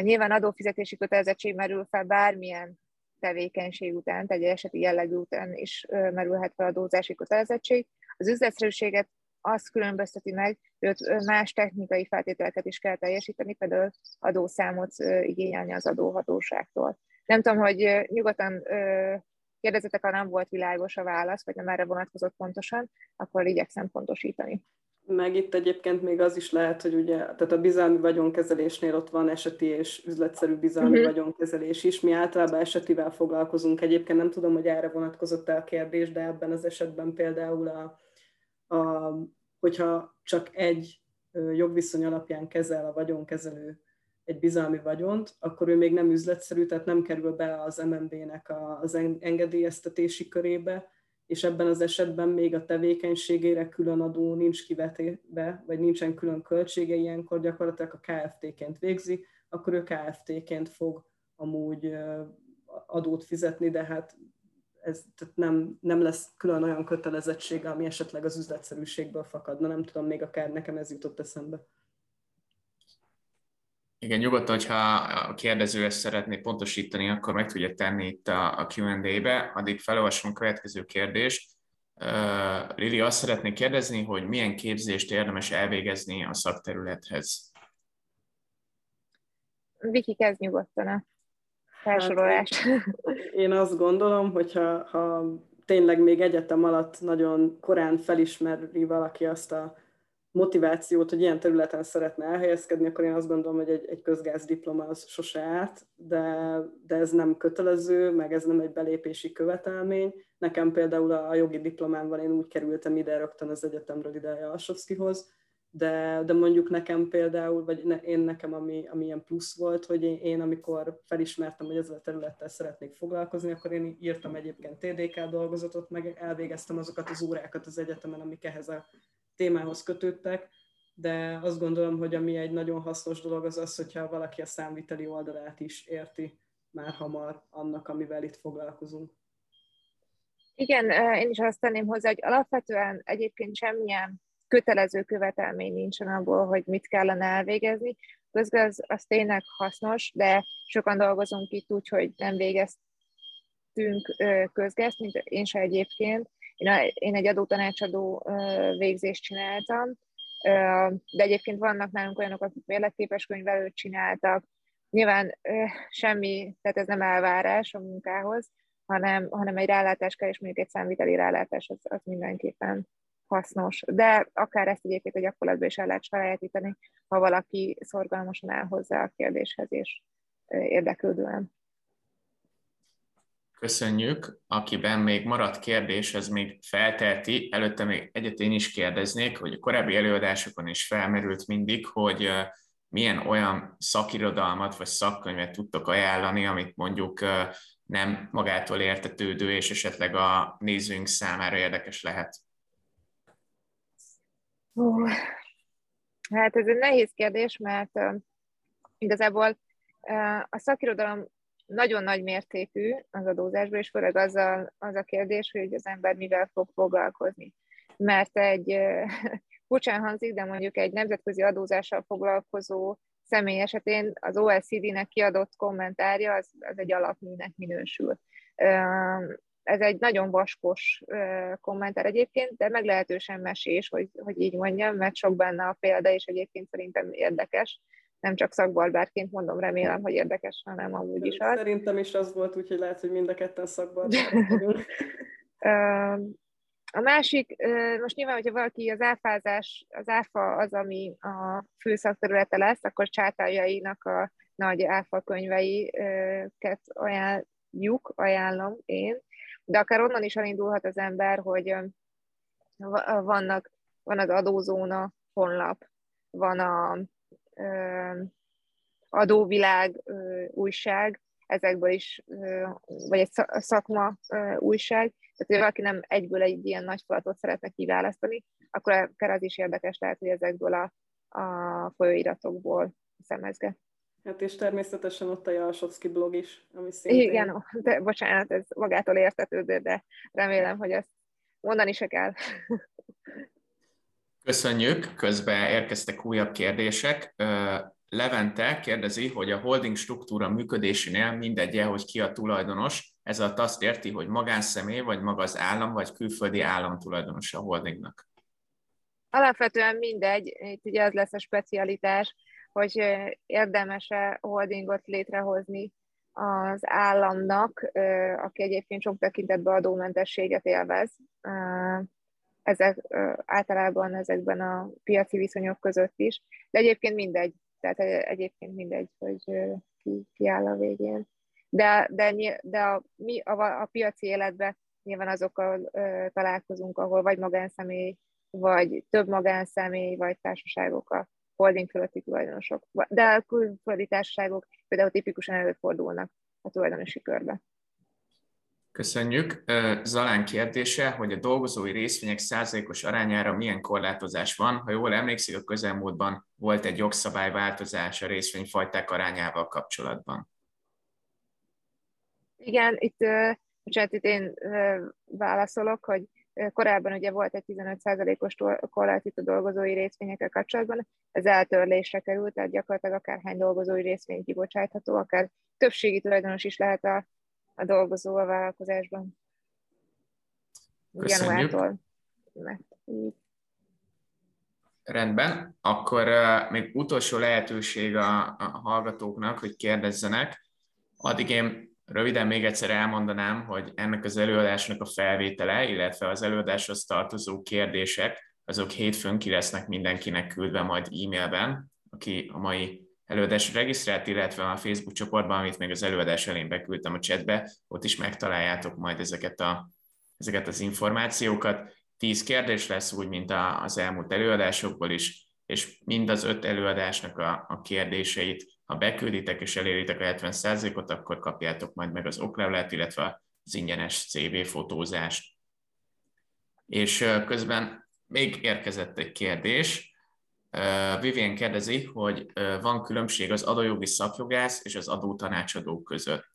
Nyilván adófizetési kötelezettség merül fel bármilyen tevékenység után, egy eseti jellegű után is merülhet fel adózási kötelezettség. Az üzletszerűséget azt különbözteti meg, hogy más technikai feltételeket is kell teljesíteni, például adószámot igényelni az adóhatóságtól. Nem tudom, hogy nyugodtan kérdezetek, ha nem volt világos a válasz, vagy nem erre vonatkozott pontosan, akkor igyekszem pontosítani. Meg itt egyébként még az is lehet, hogy ugye, tehát a bizalmi vagyonkezelésnél ott van eseti és üzletszerű bizalmi uh-huh. vagyonkezelés is. Mi általában esetivel foglalkozunk. Egyébként nem tudom, hogy erre vonatkozott el a kérdés, de ebben az esetben például a, a, hogyha csak egy jogviszony alapján kezel a vagyonkezelő egy bizalmi vagyont, akkor ő még nem üzletszerű, tehát nem kerül be az MNB-nek az engedélyeztetési körébe, és ebben az esetben még a tevékenységére külön adó nincs kivetve, vagy nincsen külön költsége, ilyenkor gyakorlatilag a KFT-ként végzi, akkor ő KFT-ként fog amúgy adót fizetni, de hát ez tehát nem, nem lesz külön olyan kötelezettsége, ami esetleg az üzletszerűségből fakadna. Nem tudom, még akár nekem ez jutott eszembe. Igen, nyugodtan, hogyha a kérdező ezt szeretné pontosítani, akkor meg tudja tenni itt a, a Q&A-be. Addig felolvasom a következő kérdést. Uh, Lili azt szeretné kérdezni, hogy milyen képzést érdemes elvégezni a szakterülethez. Viki, kezd nyugodtan a felsorolást. Hát, én azt gondolom, hogyha ha tényleg még egyetem alatt nagyon korán felismeri valaki azt a motivációt, hogy ilyen területen szeretne elhelyezkedni, akkor én azt gondolom, hogy egy, egy közgázdiploma az sose árt, de, de ez nem kötelező, meg ez nem egy belépési követelmény. Nekem például a jogi diplomámval én úgy kerültem ide rögtön az egyetemről ide a Jalsovszkihoz, de, de mondjuk nekem például, vagy ne, én nekem, ami, ami ilyen plusz volt, hogy én, én amikor felismertem, hogy ezzel a területtel szeretnék foglalkozni, akkor én írtam egyébként TDK dolgozatot, meg elvégeztem azokat az órákat az egyetemen, amik ehhez a témához kötődtek, de azt gondolom, hogy ami egy nagyon hasznos dolog az az, hogyha valaki a számviteli oldalát is érti már hamar annak, amivel itt foglalkozunk. Igen, én is azt tenném hozzá, hogy alapvetően egyébként semmilyen kötelező követelmény nincsen abból, hogy mit kellene elvégezni. Közben az, az tényleg hasznos, de sokan dolgozunk itt úgy, hogy nem végeztünk közgezt, mint én se egyébként, én, én egy adótanácsadó végzést csináltam, de egyébként vannak nálunk olyanok, akik mérlekképes könyvelőt csináltak. Nyilván semmi, tehát ez nem elvárás a munkához, hanem, hanem egy rálátás kell, és mondjuk egy számviteli rálátás az, az mindenképpen hasznos. De akár ezt egyébként a gyakorlatban is el lehet sajátítani, ha valaki szorgalmasan áll hozzá a kérdéshez, és érdeklődően. Köszönjük. Akiben még maradt kérdés, az még feltelti. Előtte még egyet én is kérdeznék, hogy a korábbi előadásokon is felmerült mindig, hogy milyen olyan szakirodalmat vagy szakkönyvet tudtok ajánlani, amit mondjuk nem magától értetődő, és esetleg a nézőink számára érdekes lehet. Oh, hát ez egy nehéz kérdés, mert igazából a szakirodalom nagyon nagy mértékű az adózásban, és főleg azzal, az a kérdés, hogy az ember mivel fog foglalkozni. Mert egy, furcsán hangzik, de mondjuk egy nemzetközi adózással foglalkozó személy esetén az OECD-nek kiadott kommentárja az, az egy alapműnek minősül. Ez egy nagyon vaskos kommentár egyébként, de meglehetősen mesés, hogy, hogy így mondjam, mert sok benne a példa, és egyébként szerintem érdekes nem csak szakbarbárként mondom, remélem, hogy érdekes, hanem amúgy is az. Szerintem is az volt, úgyhogy lehet, hogy mind a ketten szakbarbárok A másik, most nyilván, hogyha valaki az áfázás, az áfa az, ami a fő szakterülete lesz, akkor csátájainak a nagy áfa könyveiket ajánljuk, ajánlom én, de akár onnan is elindulhat az ember, hogy vannak, van az adózóna honlap, van a adóvilág újság, ezekből is, vagy egy szakma újság, tehát hogy valaki nem egyből egy ilyen nagy falatot szeretne kiválasztani, akkor akár az is érdekes lehet, hogy ezekből a, a folyóiratokból szemezge. Hát és természetesen ott a Jalsovszki blog is, ami szintén... Igen, de, bocsánat, ez magától értetődő, de remélem, hogy ezt mondani se kell. Köszönjük, közben érkeztek újabb kérdések. Levente kérdezi, hogy a holding struktúra működésénél mindegy, hogy ki a tulajdonos, ez alatt azt érti, hogy magánszemély, vagy maga az állam, vagy külföldi állam tulajdonos a holdingnak. Alapvetően mindegy, itt ugye az lesz a specialitás, hogy érdemes-e holdingot létrehozni az államnak, aki egyébként sok tekintetben adómentességet élvez. Ezek általában ezekben a piaci viszonyok között is, de egyébként mindegy, tehát egyébként mindegy, hogy ki, ki áll a végén. De, de, de a, mi a, a piaci életben nyilván azokkal találkozunk, ahol vagy magánszemély, vagy több magánszemély, vagy társaságok a holding fölötti tulajdonosok. De a külföldi társaságok például tipikusan előfordulnak a tulajdonosi körbe. Köszönjük. Zalán kérdése, hogy a dolgozói részvények százalékos arányára milyen korlátozás van. Ha jól emlékszik, a közelmúltban volt egy jogszabályváltozás a részvényfajták arányával kapcsolatban. Igen, itt, bocsánat, itt én válaszolok, hogy Korábban ugye volt egy 15%-os korlát itt a dolgozói részvényekkel kapcsolatban, ez eltörlésre került, tehát gyakorlatilag akárhány dolgozói részvény kibocsátható, akár többségi tulajdonos is lehet a, a dolgozó a vállalkozásban. Köszönjük. Rendben, akkor uh, még utolsó lehetőség a, a hallgatóknak, hogy kérdezzenek. Addig én Röviden még egyszer elmondanám, hogy ennek az előadásnak a felvétele, illetve az előadáshoz tartozó kérdések, azok hétfőn ki lesznek mindenkinek küldve majd e-mailben, aki a mai előadásra regisztrált, illetve a Facebook csoportban, amit még az előadás elén beküldtem a chatbe, ott is megtaláljátok majd ezeket, a, ezeket az információkat. Tíz kérdés lesz úgy, mint az elmúlt előadásokból is, és mind az öt előadásnak a, a kérdéseit ha bekülditek és eléritek a 70%-ot, akkor kapjátok majd meg az oklevelet, illetve az ingyenes CV fotózást. És közben még érkezett egy kérdés. Vivien kérdezi, hogy van különbség az adójogi szakjogász és az adótanácsadó között.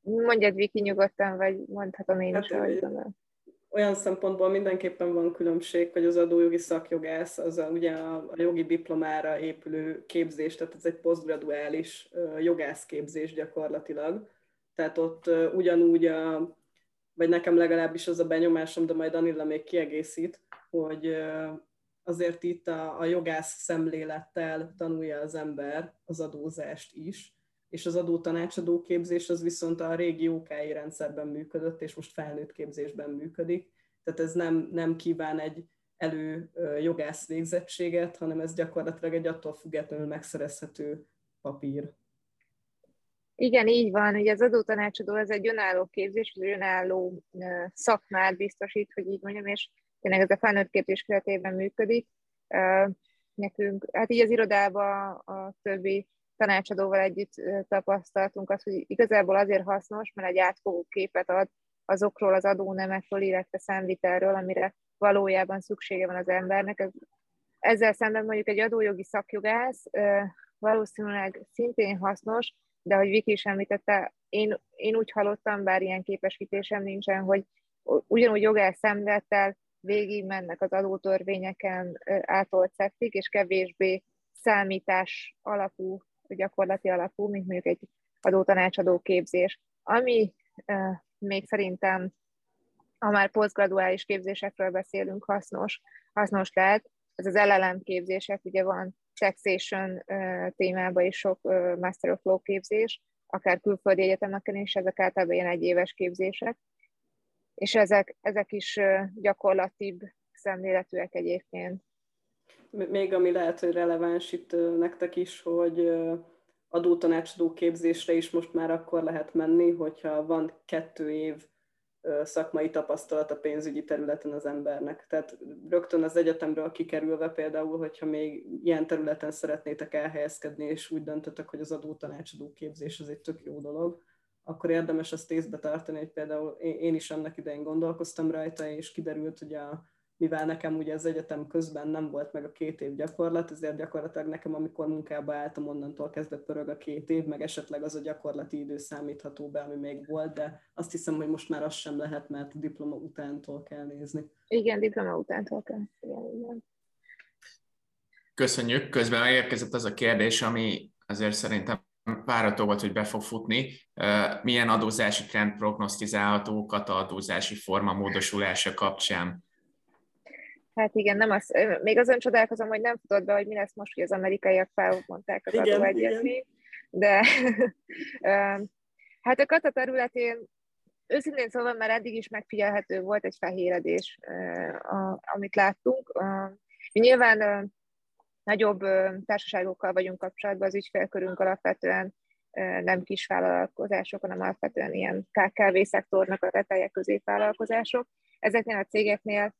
Mondjad, Viki, nyugodtan, vagy mondhatom én is, hát, ahogy olyan szempontból mindenképpen van különbség, hogy az adójogi szakjogász az a, ugye a, a jogi diplomára épülő képzés, tehát ez egy posztgraduális jogászképzés gyakorlatilag. Tehát ott ugyanúgy, a, vagy nekem legalábbis az a benyomásom, de majd Anilla még kiegészít, hogy azért itt a, a jogász szemlélettel tanulja az ember az adózást is, és az adó tanácsadó képzés az viszont a régi OK rendszerben működött, és most felnőtt képzésben működik. Tehát ez nem, nem kíván egy elő jogász végzettséget, hanem ez gyakorlatilag egy attól függetlenül megszerezhető papír. Igen, így van. Ugye az adótanácsadó ez egy önálló képzés, egy önálló szakmát biztosít, hogy így mondjam, és tényleg ez a felnőtt képzés keretében működik. Nekünk, hát így az irodában a többi tanácsadóval együtt tapasztaltunk azt, hogy igazából azért hasznos, mert egy átfogó képet ad azokról az adónemekről, illetve számvitelről, amire valójában szüksége van az embernek. Ezzel szemben mondjuk egy adójogi szakjogász valószínűleg szintén hasznos, de hogy Viki is említette, én, én úgy hallottam, bár ilyen képesítésem nincsen, hogy ugyanúgy jogász szemlettel végig mennek az adótörvényeken átolt szektik, és kevésbé számítás alapú gyakorlati alapú, mint mondjuk egy adótanácsadó képzés. Ami még szerintem, ha már posztgraduális képzésekről beszélünk, hasznos, hasznos lehet, ez az LLM képzések, ugye van taxation uh, témában is sok Master of Law képzés, akár külföldi egyetemeken is, ezek általában ilyen egyéves képzések, és ezek, ezek is gyakorlatibb szemléletűek egyébként még ami lehet, hogy releváns itt nektek is, hogy adótanácsadó képzésre is most már akkor lehet menni, hogyha van kettő év szakmai tapasztalat a pénzügyi területen az embernek. Tehát rögtön az egyetemről kikerülve például, hogyha még ilyen területen szeretnétek elhelyezkedni, és úgy döntöttek, hogy az adótanácsadó képzés az egy tök jó dolog, akkor érdemes azt észbe tartani, hogy például én is annak idején gondolkoztam rajta, és kiderült, hogy a mivel nekem ugye az egyetem közben nem volt meg a két év gyakorlat, ezért gyakorlatilag nekem, amikor munkába álltam, onnantól kezdett pörög a két év, meg esetleg az a gyakorlati idő számítható be, ami még volt, de azt hiszem, hogy most már az sem lehet, mert a diploma utántól kell nézni. Igen, diploma utántól kell. Igen, igen. Köszönjük. Közben érkezett az a kérdés, ami azért szerintem várató volt, hogy be fog futni. Milyen adózási trend prognosztizálható kata adózási forma módosulása kapcsán? Hát igen, nem az, még azon csodálkozom, hogy nem tudod be, hogy mi lesz most, hogy az amerikaiak felmondták az adóegyezményt, de hát a kata területén őszintén szóval már eddig is megfigyelhető volt egy fehéredés, amit láttunk. Mi nyilván nagyobb társaságokkal vagyunk kapcsolatban, az ügyfélkörünk alapvetően nem kis vállalkozások, hanem alapvetően ilyen KKV-szektornak a teteje középvállalkozások. Ezeknél a cégeknél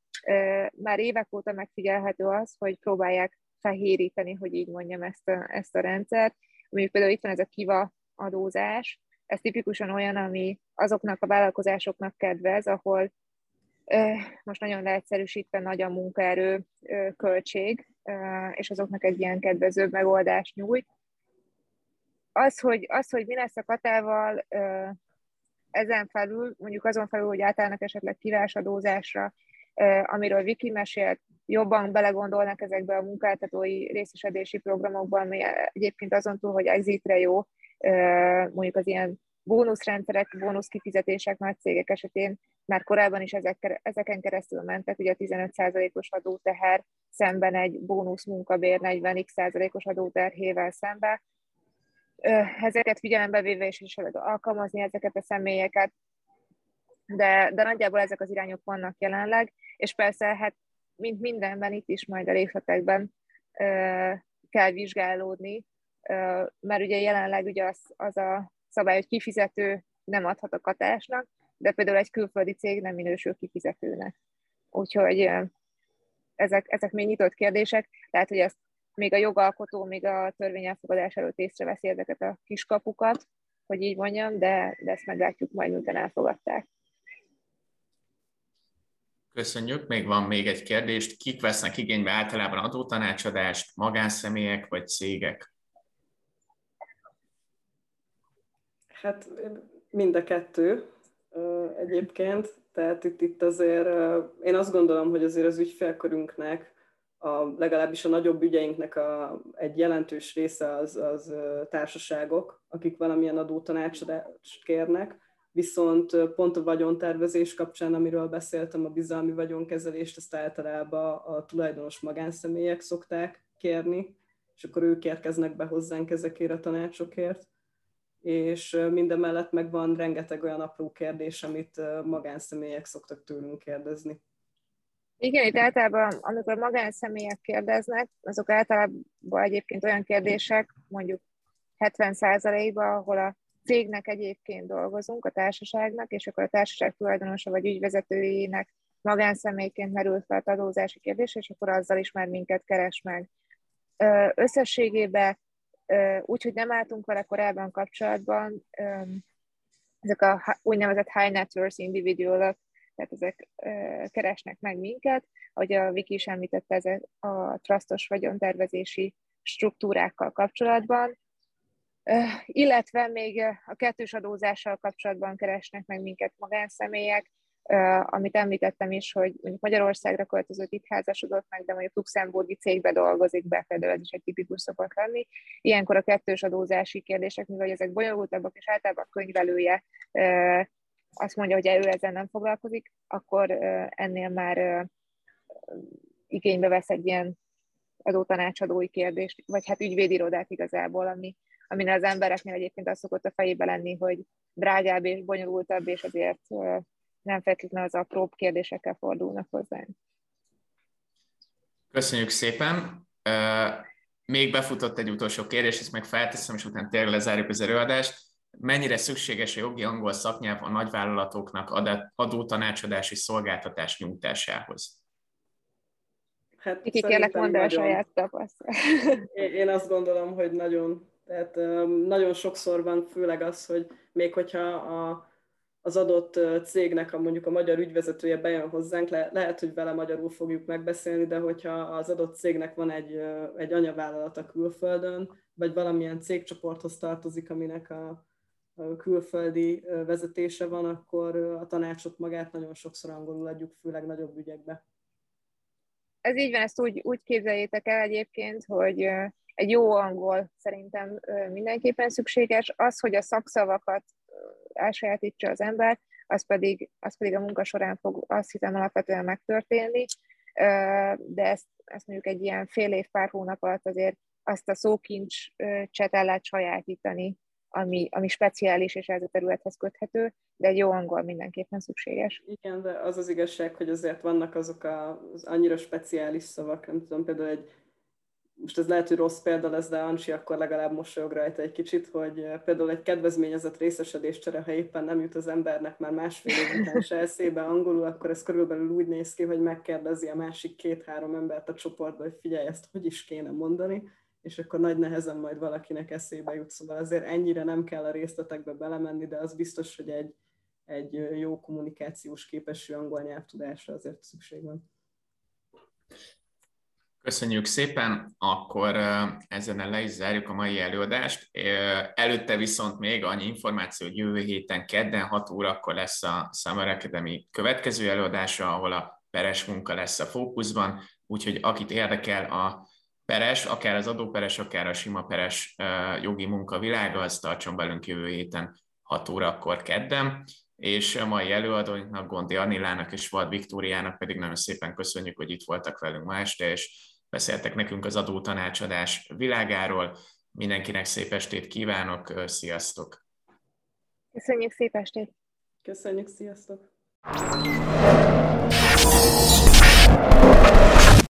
már évek óta megfigyelhető az, hogy próbálják fehéríteni, hogy így mondjam ezt a, ezt a rendszert. Mondjuk például itt van ez a kiva adózás, ez tipikusan olyan, ami azoknak a vállalkozásoknak kedvez, ahol most nagyon leegyszerűsítve nagy a munkaerő költség, és azoknak egy ilyen kedvezőbb megoldást nyújt. Az, hogy, az, hogy mi lesz a katával, ezen felül, mondjuk azon felül, hogy átállnak esetleg kivásadózásra, amiről Viki mesélt, jobban belegondolnak ezekbe a munkáltatói részesedési programokban, ami egyébként azon túl, hogy exitre jó, mondjuk az ilyen bónuszrendszerek, bónuszkifizetések nagy cégek esetén már korábban is ezek, ezeken keresztül mentek, ugye a 15%-os adóteher szemben egy bónusz munkabér 40x%-os adóterhével szemben. Ezeket figyelembe véve is, is alkalmazni ezeket a személyeket, de, de nagyjából ezek az irányok vannak jelenleg, és persze, hát mint mindenben, itt is majd a részletekben kell vizsgálódni, mert ugye jelenleg ugye az, az a szabály, hogy kifizető nem adhat a katásnak, de például egy külföldi cég nem minősül kifizetőnek. Úgyhogy ezek, ezek még nyitott kérdések, lehet, hogy ezt még a jogalkotó, még a törvényelfogadás előtt észreveszi ezeket a kiskapukat, hogy így mondjam, de, de ezt meglátjuk majd, miután elfogadták. Köszönjük. Még van még egy kérdést. Kik vesznek igénybe általában adótanácsadást, magánszemélyek vagy cégek? Hát mind a kettő egyébként, tehát itt, itt azért én azt gondolom, hogy azért az ügyfélkörünknek, a, legalábbis a nagyobb ügyeinknek a, egy jelentős része az, az társaságok, akik valamilyen adótanácsadást kérnek, viszont pont a vagyontervezés kapcsán, amiről beszéltem, a bizalmi vagyonkezelést, ezt általában a tulajdonos magánszemélyek szokták kérni, és akkor ők érkeznek be hozzánk ezekért a tanácsokért és minden mellett meg van rengeteg olyan apró kérdés, amit magánszemélyek szoktak tőlünk kérdezni. Igen, itt általában, amikor magánszemélyek kérdeznek, azok általában egyébként olyan kérdések, mondjuk 70%-ban, ahol a cégnek egyébként dolgozunk, a társaságnak, és akkor a társaság tulajdonosa vagy ügyvezetőjének magánszemélyként merül fel a adózási kérdés, és akkor azzal is már minket keres meg. Összességében úgyhogy nem álltunk vele korábban kapcsolatban, ezek a úgynevezett high net worth individualok, tehát ezek keresnek meg minket, ahogy a Viki is említette, ezek a trustos vagyontervezési struktúrákkal kapcsolatban, illetve még a kettős adózással kapcsolatban keresnek meg minket magánszemélyek, amit említettem is, hogy mondjuk Magyarországra költözött, itt házasodott meg, de mondjuk luxemburgi cégbe dolgozik be, például ez is egy tipikus szokott lenni. Ilyenkor a kettős adózási kérdések, mivel ezek bonyolultabbak, és általában a könyvelője azt mondja, hogy ő ezzel nem foglalkozik, akkor ennél már igénybe vesz egy ilyen adótanácsadói kérdést, vagy hát ügyvédirodát igazából, ami, amin az embereknél egyébként az szokott a fejébe lenni, hogy drágább és bonyolultabb, és azért nem feltétlenül az apróbb kérdésekkel fordulnak hozzánk. Köszönjük szépen! Még befutott egy utolsó kérdés, ezt meg felteszem, és utána tényleg lezárjuk az előadást. Mennyire szükséges a jogi angol szaknyelv a nagyvállalatoknak adótanácsadási szolgáltatás nyújtásához? Hát Kiki, kérlek, mondd a saját tapasztalat. Én azt gondolom, hogy nagyon. Tehát nagyon sokszor van főleg az, hogy még hogyha a az adott cégnek a mondjuk a magyar ügyvezetője bejön hozzánk, le, lehet, hogy vele magyarul fogjuk megbeszélni, de hogyha az adott cégnek van egy, egy anyavállalata külföldön, vagy valamilyen cégcsoporthoz tartozik, aminek a, a külföldi vezetése van, akkor a tanácsot magát nagyon sokszor angolul adjuk, főleg nagyobb ügyekbe. Ez így van, ezt úgy, úgy képzeljétek el egyébként, hogy egy jó angol szerintem mindenképpen szükséges. Az, hogy a szakszavakat elsajátítsa az ember, az pedig, az pedig a munka során fog azt hiszem alapvetően megtörténni, de ezt, ezt mondjuk egy ilyen fél év, pár hónap alatt azért azt a szókincset el lehet sajátítani, ami, ami speciális és ez a területhez köthető, de egy jó angol mindenképpen szükséges. Igen, de az az igazság, hogy azért vannak azok az annyira speciális szavak, nem tudom, például egy most ez lehet, hogy rossz példa lesz, de Ancsi akkor legalább mosolyog rajta egy kicsit, hogy eh, például egy kedvezményezett részesedéscsere, ha éppen nem jut az embernek már másfél év után se eszébe angolul, akkor ez körülbelül úgy néz ki, hogy megkérdezi a másik két-három embert a csoportban, hogy figyelj, ezt hogy is kéne mondani, és akkor nagy nehezen majd valakinek eszébe jut. Szóval azért ennyire nem kell a részletekbe belemenni, de az biztos, hogy egy, egy jó kommunikációs képesű angol nyelvtudásra azért szükség van. Köszönjük szépen, akkor ezen le is zárjuk a mai előadást. Előtte viszont még annyi információ, hogy jövő héten kedden 6 órakor lesz a Summer Academy következő előadása, ahol a peres munka lesz a fókuszban, úgyhogy akit érdekel a peres, akár az adóperes, akár a sima peres jogi munka világa, az tartson velünk jövő héten 6 órakor kedden. És a mai előadóinknak, Gondi Anilának és Vad Viktóriának pedig nagyon szépen köszönjük, hogy itt voltak velünk ma este, és beszéltek nekünk az adótanácsadás világáról. Mindenkinek szép estét kívánok, sziasztok! Köszönjük szép estét! Köszönjük, sziasztok!